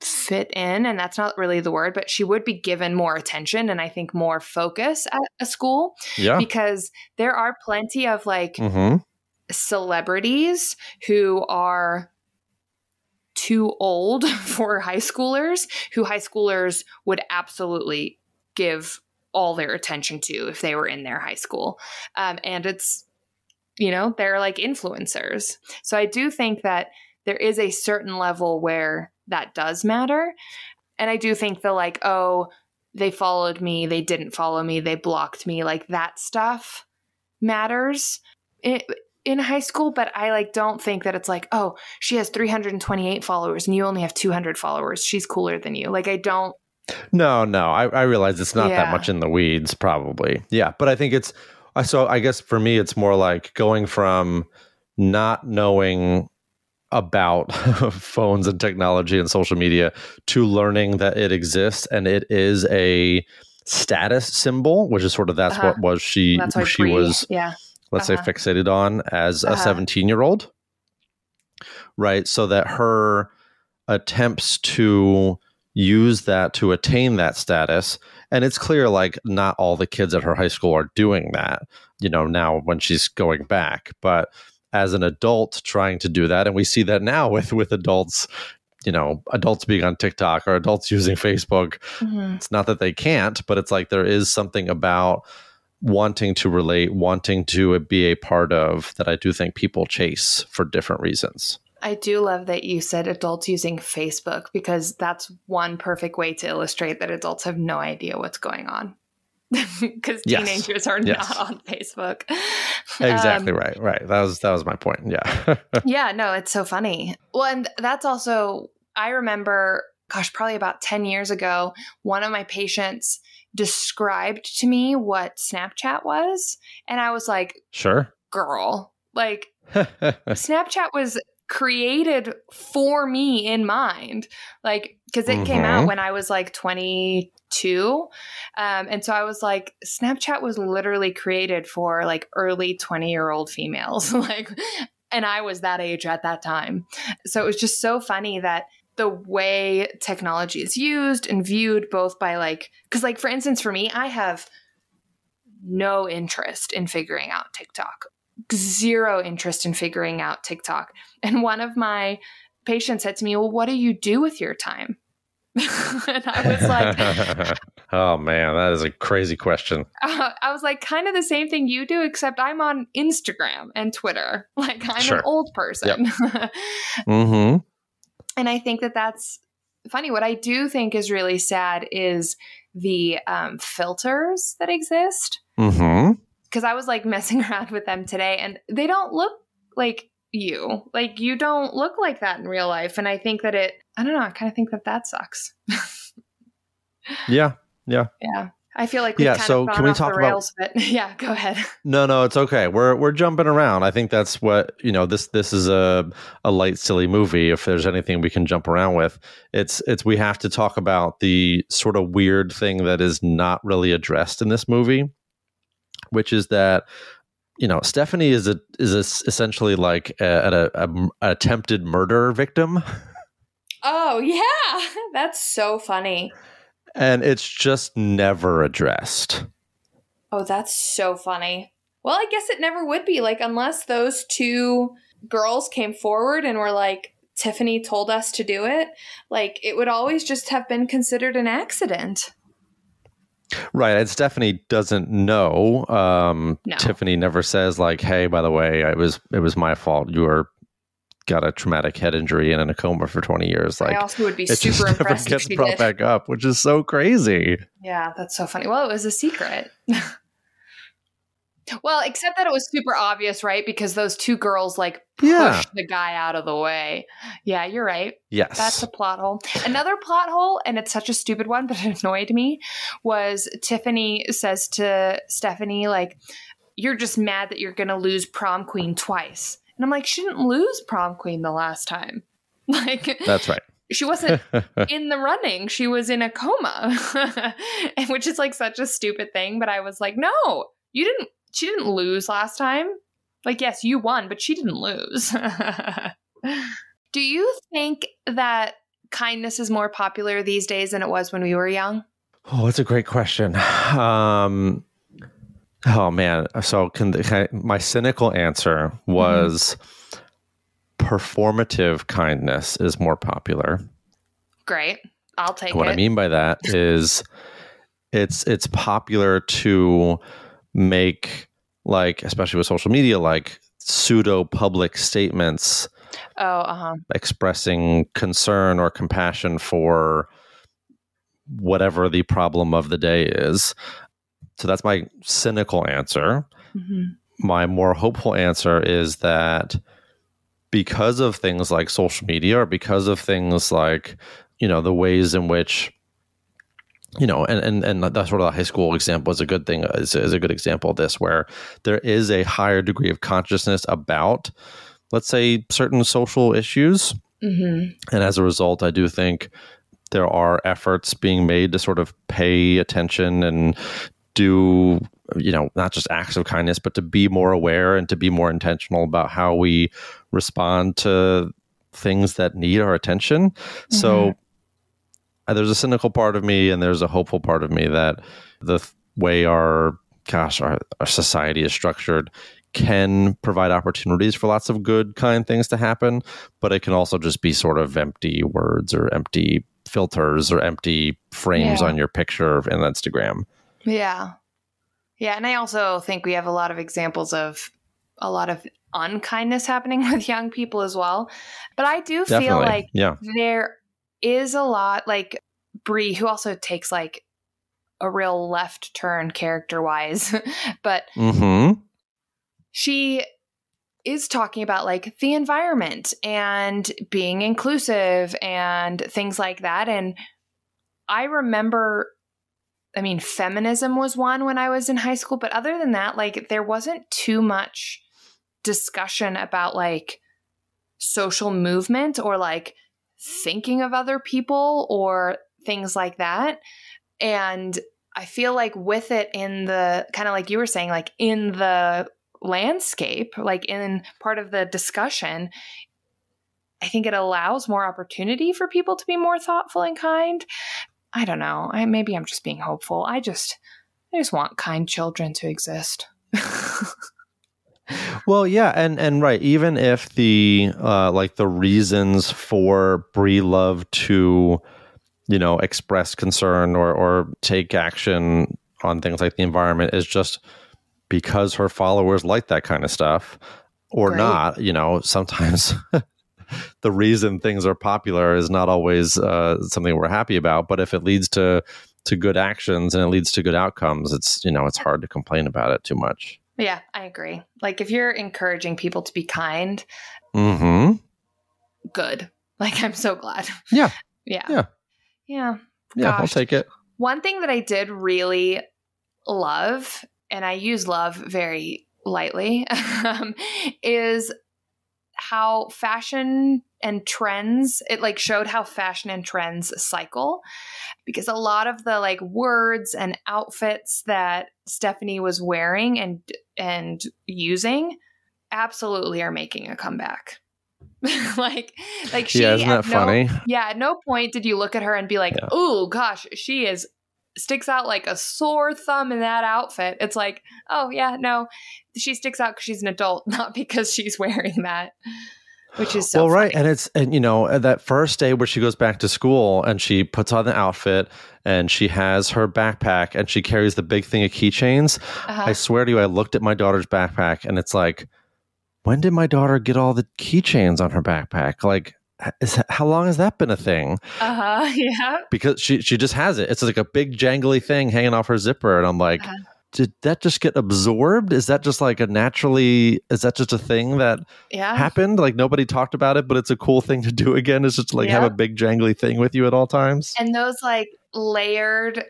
fit in and that's not really the word but she would be given more attention and i think more focus at a school yeah. because there are plenty of like mm-hmm. celebrities who are too old for high schoolers who high schoolers would absolutely give all their attention to if they were in their high school. Um, and it's you know they're like influencers. So i do think that there is a certain level where that does matter. And i do think the like oh they followed me they didn't follow me they blocked me like that stuff matters in, in high school. But i like don't think that it's like oh she has 328 followers and you only have 200 followers. She's cooler than you. Like i don't No, no, I, I realize it's not that much in the weeds, probably. Yeah, but I think it's I so I guess for me, it's more like going from not knowing about phones and technology and social media to learning that it exists and it is a status symbol, which is sort of that's Uh-huh. what was she why she Brie- was yeah let's Uh-huh. say fixated on as a Uh-huh. 17 year old right so that her attempts to use that to attain that status and it's clear like not all the kids at her high school are doing that you know now when she's going back but as an adult trying to do that and we see that now with with adults you know adults being on TikTok or adults using Facebook Mhm. it's not that they can't, but it's like there is something about wanting to relate, wanting to be a part of that I do think people chase for different reasons. I do love that you said adults using Facebook because that's one perfect way to illustrate that adults have no idea what's going on. Because Yes. teenagers are Yes. not on Facebook. Exactly Um, right. Right. That was that was my point. Yeah. yeah, no, it's so funny. Well, and that's also, I remember, gosh, probably about 10 years ago, one of my patients described to me what Snapchat was. And I was like, sure. girl, like, Snapchat was created for me in mind. Like, because it came out Mhm. when I was like 22. Um, and so I was like, Snapchat was literally created for like early 20 year old females. like, and I was that age at that time. So it was just so funny that the way technology is used and viewed both by like, because like, for instance, for me, I have no interest in figuring out TikTok zero interest in figuring out TikTok. And one of my patients said to me, Well, what do you do with your time? and I was like, oh man, that is a crazy question. uh, I was like, kind of the same thing you do, except I'm on Instagram and Twitter. Like, I'm Sure. an old person. Mm-hmm. and I think that that's funny. What I do think is really sad is the um, filters that exist. Mm-hmm. Because I was like messing around with them today and they don't look like you. Like you don't look like that in real life and I think that it I don't know, I kind of think that that sucks. yeah. Yeah. Yeah. I feel like Yeah, kind so can we talk the about- rails. Yeah, go ahead. No, no, it's okay. We're we're jumping around. I think that's what you know. This this is a a light, silly movie. If there's anything we can jump around with, it's it's we have to talk about the sort of weird thing that is not really addressed in this movie, which is that you know Stephanie is a is a, essentially like a, a, a, a attempted murder victim, Oh, yeah. That's so funny. and it's just never addressed. Oh, that's so funny. Well, I guess it never would be like unless those two girls came forward and were like Tiffany told us to do it, like it would always just have been considered an accident. Right, and Stephanie doesn't know. Um, No. Tiffany never says like, "Hey, by the way, it was it was my fault. You were got a traumatic head injury and in a coma for twenty years." Like, I also would be super never impressed if gets brought did. back up, which is so crazy. Yeah, that's so funny. Well, it was a secret. well, except that it was super obvious, right? Because those two girls like pushed Yeah. the guy out of the way. Yeah, you're right. Yes, That's a plot hole. Another plot hole, and it's such a stupid one, but it annoyed me, was Tiffany says to Stephanie, like, you're just mad that you're going to lose prom queen twice. And I'm like, she didn't lose prom queen the last time. Like, that's right. she wasn't in the running. She was in a coma, which is like such a stupid thing. But I was like, no, you didn't. She didn't lose last time. Like, yes, you won, but she didn't lose. Do you think that kindness is more popular these days than it was when we were young? Oh, that's a great question. Um, oh man, so can, can I- my cynical answer was performative kindness is more popular. Great, I'll take what it. I mean by that is it's it's popular to make like especially with social media like pseudo public statements oh, uh huh. expressing concern or compassion for whatever the problem of the day is. So that's my cynical answer. hmm My more hopeful answer is that because of things like social media or because of things like, you know, the ways in which you know, and, and and that sort of high school example is a good thing is, is a good example of this where there is a higher degree of consciousness about let's say certain social issues. Hmm and as a result, I do think there are efforts being made to sort of pay attention and do, you know, not just acts of kindness, but to be more aware and to be more intentional about how we respond to things that need our attention. So uh, there's a cynical part of me and there's a hopeful part of me that the th- way our, gosh, our, our society is structured can provide opportunities for lots of good, kind things to happen but it can also just be sort of empty words or empty filters or empty frames Yeah. on your picture in Instagram. Yeah. Yeah. And I also think we have a lot of examples of a lot of unkindness happening with young people as well. But I do feel like yeah. there is a lot like Brie, who also takes like a real left turn character wise, but Mm-hmm. she is talking about like the environment and being inclusive and things like that. And I remember, I mean, feminism was one when I was in high school, but other than that, like there wasn't too much discussion about like social movement or like thinking of other people or things like that. And I feel like with it in the kind of like you were saying, like in the landscape, like in part of the discussion, I think it allows more opportunity for people to be more thoughtful and kind. I don't know. I maybe I'm just being hopeful. I just I just want kind children to exist. Well, yeah, and and right, even if the uh like the reasons for Brie Love to, you know, express concern or or take action on things like the environment is just because her followers like that kind of stuff or Great. not, you know, sometimes the reason things are popular is not always uh, something we're happy about. But if it leads to to good actions and it leads to good outcomes, it's you know it's hard to complain about it too much. Yeah, I agree. Like if you're encouraging people to be kind, Mm-hmm. good. Like I'm so glad. Yeah. Yeah. Yeah. Yeah. Yeah, I'll take it. One thing that I did really love, and I use love very lightly, um, is how fashion and trends, it like showed how fashion and trends cycle. Because a lot of the like words and outfits that Stephanie was wearing and and using absolutely are making a comeback. like like she yeah, isn't that no- funny? yeah, at no point did you look at her and be like, Yeah. "Ooh, gosh, she is sticks out like a sore thumb in that outfit." It's like, "Oh, yeah, no. She sticks out cuz she's an adult, not because she's wearing that." Which is so well, right, funny. and it's and you know that first day where she goes back to school and she puts on the outfit and she has her backpack and she carries the big thing of keychains. Uh-huh. I swear to you, I looked at my daughter's backpack and it's like, when did my daughter get all the keychains on her backpack? Like, is, how long has that been a thing? Uh-huh. Yeah. Because she she just has it. It's like a big jangly thing hanging off her zipper, and I'm like. Uh-huh. Did that just get absorbed? Is that just like a naturally? Is that just a thing that Yeah. happened? Like nobody talked about it, but it's a cool thing to do again. Is just like have a big jangly thing with you at all times. And those like layered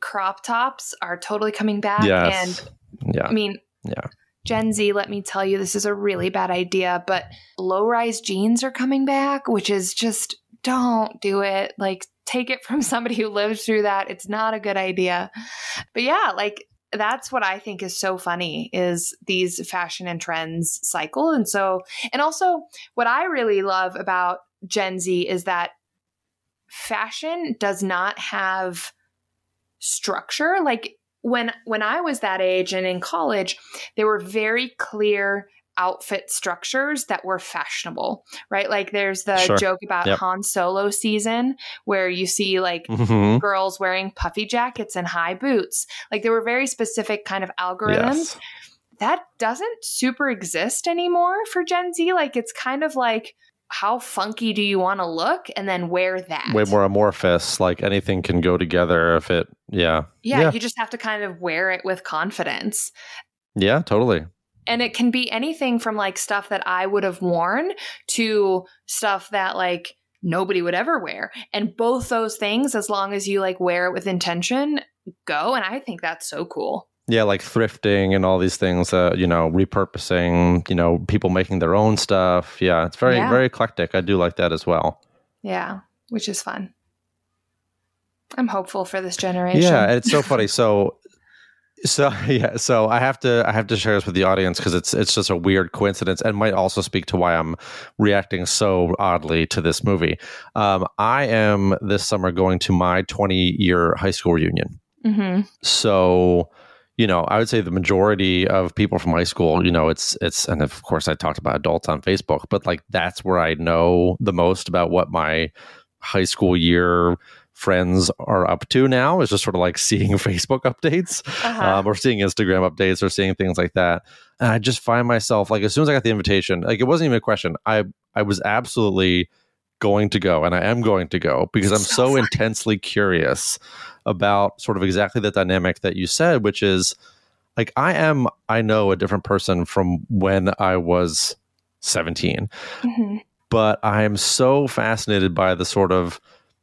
crop tops are totally coming back Yes. and yeah. I mean, Yeah. Gen Z, let me tell you, this is a really bad idea, but low rise jeans are coming back, which is just don't do it. Like, take it from somebody who lived through that. It's not a good idea. But yeah, like, that's what I think is so funny is these fashion and trends cycle. And so, and also what I really love about Gen Z is that fashion does not have structure. Like when when I was that age and in college, there were very clear outfit structures that were fashionable, right? Like there's the Sure. joke about Yep. Han Solo season where you see like Mhm. girls wearing puffy jackets and high boots. Like there were very specific kind of algorithms Yes. that doesn't super exist anymore for Gen Z. Like it's kind of like how funky do you want to look and then wear that. Way more amorphous. Like anything can go together if it. Yeah. Yeah, Yeah. you just have to kind of wear it with confidence. Yeah. Totally. And it can be anything from like stuff that I would have worn to stuff that like nobody would ever wear. And both those things, as long as you like wear it with intention, go. And I think that's so cool. Yeah, like thrifting and all these things. Uh, you know, repurposing. You know, people making their own stuff. Yeah, it's very Yeah. very eclectic. I do like that as well. Yeah, which is fun. I'm hopeful for this generation. Yeah, it's so funny. So, so yeah, so I have to I have to share this with the audience because it's it's just a weird coincidence and might also speak to why I'm reacting so oddly to this movie. Um, I am this summer going to my 20 year high school reunion. hmm So, you know, I would say the majority of people from high school, you know, it's it's and of course I talked about adults on Facebook, but like that's where I know the most about what my high school year friends are up to now is just sort of like seeing Facebook updates Uh-huh. um, or seeing Instagram updates or seeing things like that. And I just find myself like as soon as I got the invitation, like it wasn't even a question. I I was absolutely going to go and I am going to go because I'm So so intensely curious about sort of exactly the dynamic that you said, which is like I am I know a different person from when I was 17 hmm but I am so fascinated by the sort of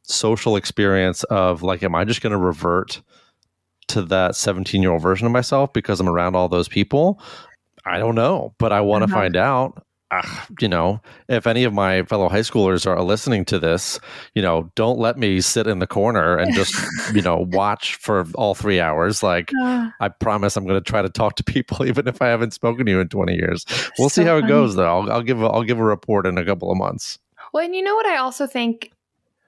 social experience of like, am I just going to revert to that 17 year old version of myself because I'm around all those people? I don't know, but I want to Uh-huh. find out. Ah, you know, if any of my fellow high schoolers are listening to this, you know, don't let me sit in the corner and just, you know, watch for all three hours. Like, Uh, I promise I'm going to try to talk to people, even if I haven't spoken to you in 20 years. We'll see So how it goes, though. I'll, I'll give a, I'll give a report in a couple of months. Well, and you know what I also think,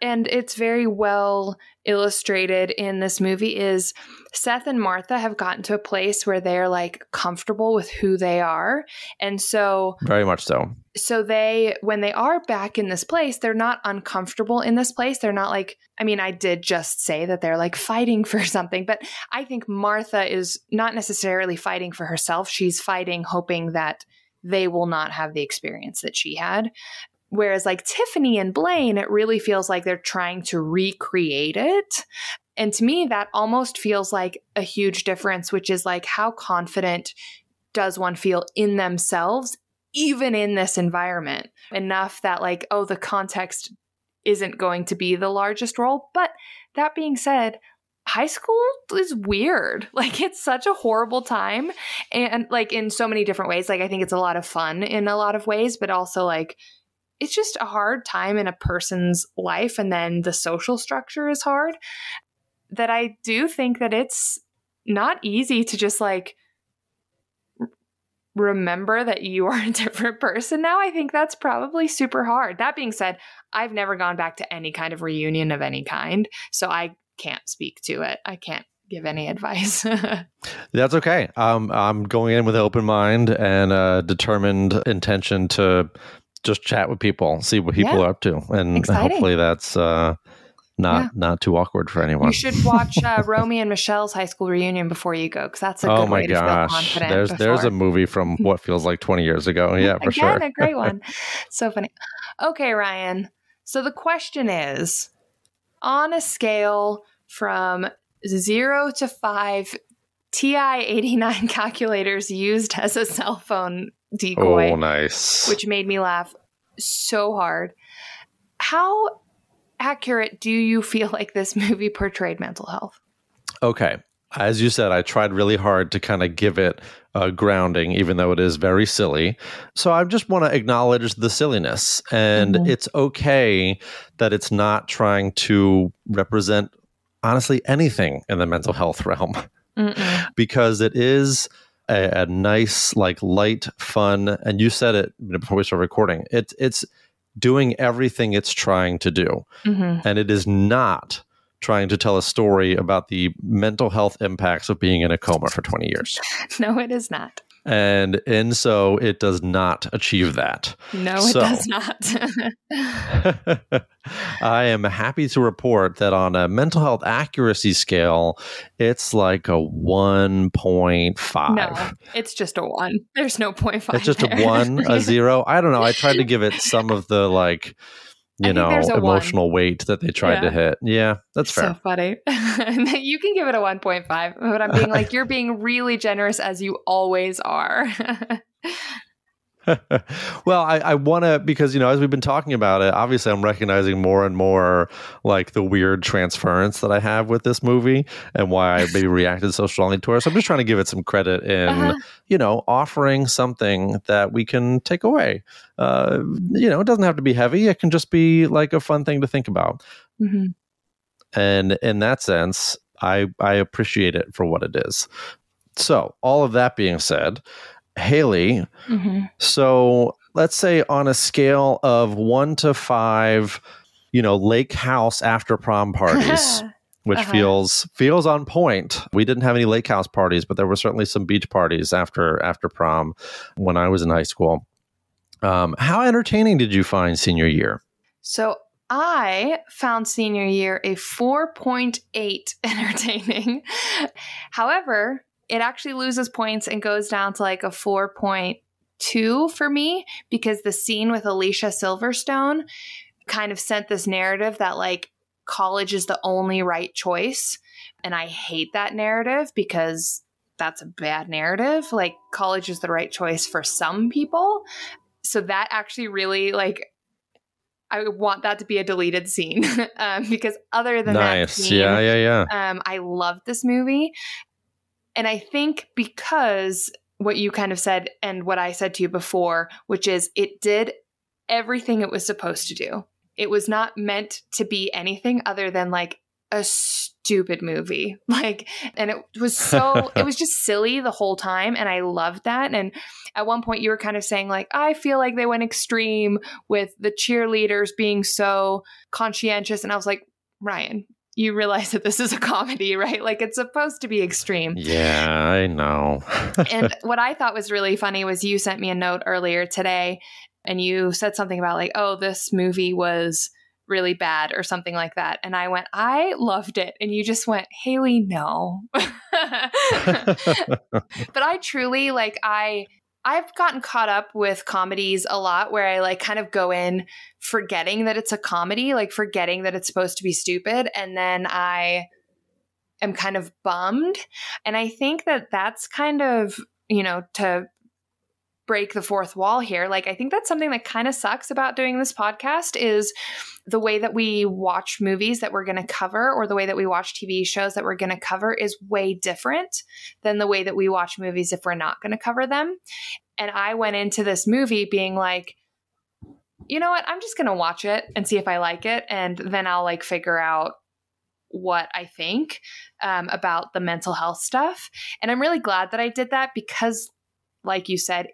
and it's very well illustrated in this movie, is Seth and Martha have gotten to a place where they're like comfortable with who they are. And so Very much so. so they when they are back in this place they're not uncomfortable in this place they're not like i mean i did just say that they're like fighting for something but i think martha is not necessarily fighting for herself she's fighting hoping that they will not have the experience that she had whereas like tiffany and blaine it really feels like they're trying to recreate it. And to me that almost feels like a huge difference which is like how confident does one feel in themselves even in this environment? Enough that like oh the context isn't going to be the largest role. But that being said high school is weird. Like it's such a horrible time. And like in so many different ways. Like i think it's a lot of fun in a lot of ways but also like it's just a hard time in a person's life and then the social structure is hard that i do think that it's not easy to just like remember that you are a different person now, I think that's probably super hard. That being said, I've never gone back to any kind of reunion of any kind, so I can't speak to it. I can't give any advice. that's okay. Um, I'm going in with an open mind and a determined intention to just chat with people, see what people yeah. are up to, and Exciting. hopefully that's. Uh, not yeah. not too awkward for anyone. You should watch uh, Romy and Michelle's high school reunion before you go because that's a oh my gosh. there's before. there's a movie from what feels like 20 years ago. Yeah, for Again, sure. a great one. so funny. Okay, Ryan. So the question is, on a scale from zero to five, TI 89 calculators used as a cell phone decoy. Oh, nice. Which made me laugh so hard. How accurate do you feel like this movie portrayed mental health? Okay. As you said, I tried really hard to kind of give it a grounding, even though it is very silly. So I just want to acknowledge the silliness. And mm-hmm. it's okay that it's not trying to represent, honestly, anything in the mental health realm, because it is. A, a, nice, like light, fun, and you said it before we started recording. It's it's doing everything it's trying to do. Mm-hmm. And it is not trying to tell a story about the mental health impacts of being in a coma for 20 years. No, it is not and and so it does not achieve that. No, it so, does not. I am happy to report that on a mental health accuracy scale, it's like a one point five. No, it's just a one. There's no point five. It's just there. a one, a zero. I don't know. I tried to give it some of the like you know emotional one. weight that they tried yeah. to hit. Yeah, that's fair. So funny. you can give it a 1.5, but I'm being like you're being really generous as you always are. well, I, I want to because you know as we've been talking about it, obviously I'm recognizing more and more like the weird transference that I have with this movie and why I maybe reacted so strongly to it. So I'm just trying to give it some credit in uh-huh. you know offering something that we can take away. Uh, you know, it doesn't have to be heavy; it can just be like a fun thing to think about. Mm-hmm. And in that sense, I I appreciate it for what it is. So, all of that being said, Haley. Mm-hmm. So let's say on a scale of one to five, you know, lake house after prom parties. which uh-huh. feels feels on point. We didn't have any lake house parties, but there were certainly some beach parties after after prom when I was in high school. Um, how entertaining did you find senior year? So I found senior year a 4.8 entertaining. However, it actually loses points and goes down to like a 4.2 for me because the scene with Alicia Silverstone kind of sent this narrative that like college is the only right choice. And I hate that narrative because that's a bad narrative. Like college is the right choice for some people. So that actually really like I want that to be a deleted scene um, because other than nice. that, scene, yeah, yeah, yeah. Um, I love this movie, and I think because what you kind of said and what I said to you before, which is it did everything it was supposed to do. It was not meant to be anything other than like a stupid movie. Like, and it was so, it was just silly the whole time. And I loved that. And at one point, you were kind of saying, like, I feel like they went extreme with the cheerleaders being so conscientious. And I was like, Ryan, you realize that this is a comedy, right? Like it's supposed to be extreme. Yeah, I know. and what I thought was really funny was you sent me a note earlier today and you said something about like, oh, this movie was really bad or something like that. And I went, I loved it. And you just went, Haley, no. but I truly like, I I've gotten caught up with comedies a lot where I like kind of go in forgetting that it's a comedy, like forgetting that it's supposed to be stupid. And then I am kind of bummed. And I think that that's kind of, you know, to break the fourth wall here. Like I think that's something that kind of sucks about doing this podcast is the way that we watch movies that we're going to cover or the way that we watch TV shows that we're going to cover is way different than the way that we watch movies if we're not going to cover them. And I went into this movie being like you know what? I'm just going to watch it and see if I like it and then I'll like figure out what I think um, about the mental health stuff. And I'm really glad that I did that because, like you said,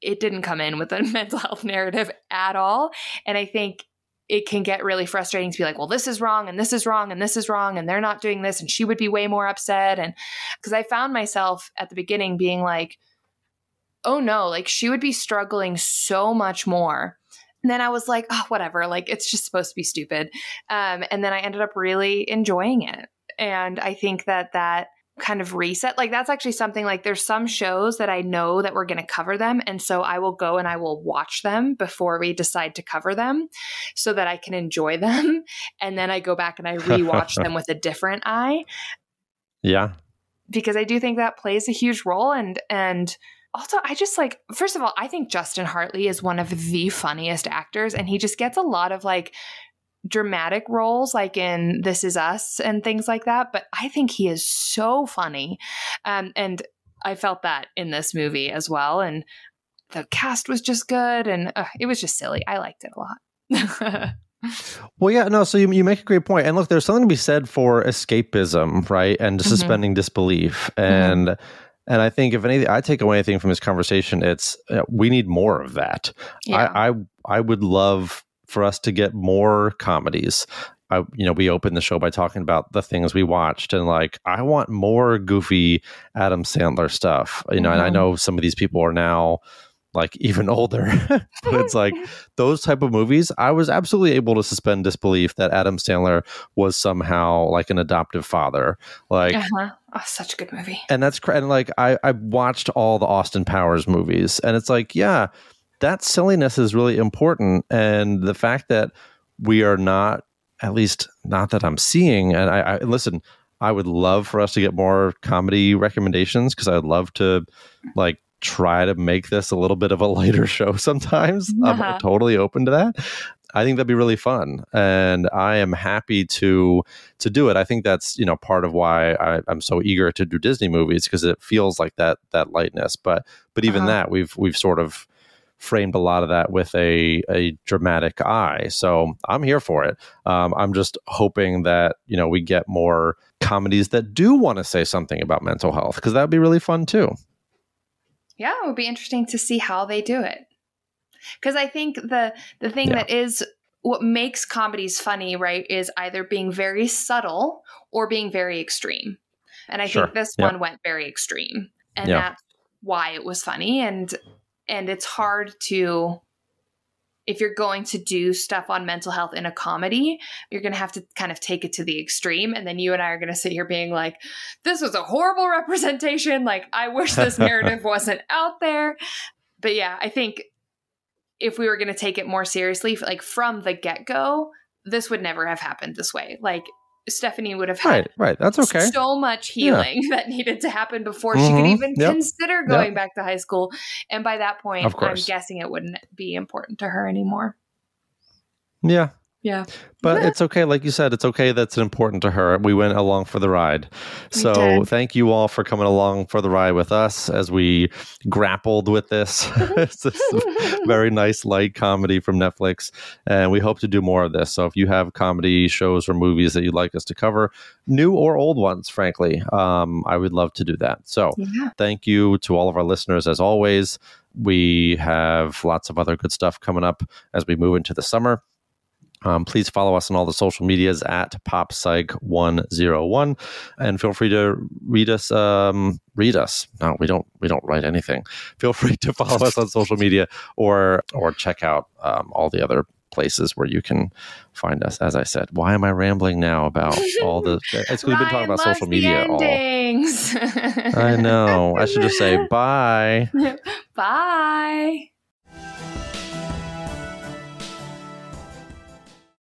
it didn't come in with a mental health narrative at all. And I think it can get really frustrating to be like, well, this is wrong and this is wrong and this is wrong and they're not doing this and she would be way more upset. And because I found myself at the beginning being like, oh no, like she would be struggling so much more. And then I was like, oh, whatever, like it's just supposed to be stupid. Um, and then I ended up really enjoying it. And I think that that kind of reset. Like that's actually something like there's some shows that I know that we're going to cover them and so I will go and I will watch them before we decide to cover them so that I can enjoy them and then I go back and I rewatch them with a different eye. Yeah. Because I do think that plays a huge role and and also I just like first of all I think Justin Hartley is one of the funniest actors and he just gets a lot of like dramatic roles like in This Is Us and things like that, but I think he is so funny. Um, and I felt that in this movie as well. And the cast was just good and uh, it was just silly. I liked it a lot. well, yeah, no. So you, you make a great point, and look, there's something to be said for escapism, right, and mm-hmm. suspending disbelief, mm-hmm. and mm-hmm. and I think if anything, I take away anything from this conversation, it's uh, we need more of that. Yeah. I, I I would love for us to get more comedies. I, you know, we opened the show by talking about the things we watched, and like, I want more goofy Adam Sandler stuff. You know, mm-hmm. and I mm-hmm. know some of these people are now like even older, but it's like those type of movies. I was absolutely able to suspend disbelief that Adam Sandler was somehow like an adoptive father. Like, uh-huh. oh, such a good movie. And that's and like I I watched all the Austin Powers movies, and it's like, yeah that silliness is really important. And the fact that we are not, at least not that I'm seeing, and I, I listen, I would love for us to get more comedy recommendations because I would love to like try to make this a little bit of a lighter show sometimes. Uh-huh. I'm totally open to that. I think that'd be really fun, and I am happy to to do it. I think that's you know part of why I, am so eager to do Disney movies because it feels like that that lightness. But but even uh-huh. that we've we've sort of framed a lot of that with a, a dramatic eye. So I'm here for it. Um, I'm just hoping that, you know, we get more comedies that do want to say something about mental health because that would be really fun too. Yeah, it would be interesting to see how they do it. Because I think the the thing yeah. that is what makes comedies funny, right, is either being very subtle or being very extreme. And I sure. think this yep. one went very extreme. And that's why it was funny. And and it's hard to if you're going to do stuff on mental health in a comedy, you're going to have to kind of take it to the extreme. And then you and I are going to sit here being like, this was a horrible representation. Like, I wish this narrative wasn't out there. But yeah, I think if we were going to take it more seriously, like from the get go, this would never have happened this way. Like, Stephanie would have had right, right. That's okay. so much healing yeah. that needed to happen before mm-hmm. she could mm-hmm. even yep. consider going yep. back to high school. And by that point, I'm guessing it wouldn't be important to her anymore. Yeah, yeah. But it's okay. Like you said, it's okay that's important to her. We went along for the ride. So thank you all for coming along for the ride with us as we grappled with this. it's this very nice light comedy from Netflix. And we hope to do more of this. So if you have comedy shows or movies that you'd like us to cover, new or old ones, frankly, um, I would love to do that. So yeah. thank you to all of our listeners as always. We have lots of other good stuff coming up as we move into the summer. Um, please follow us on all the social medias at poppsych101 and feel free to read us um, read us. No we don't we don't write anything. Feel free to follow us on social media or or check out um, all the other places where you can find us. As i said why am i rambling now about all the it's we've been talking about social media all i know. I should just say bye. Bye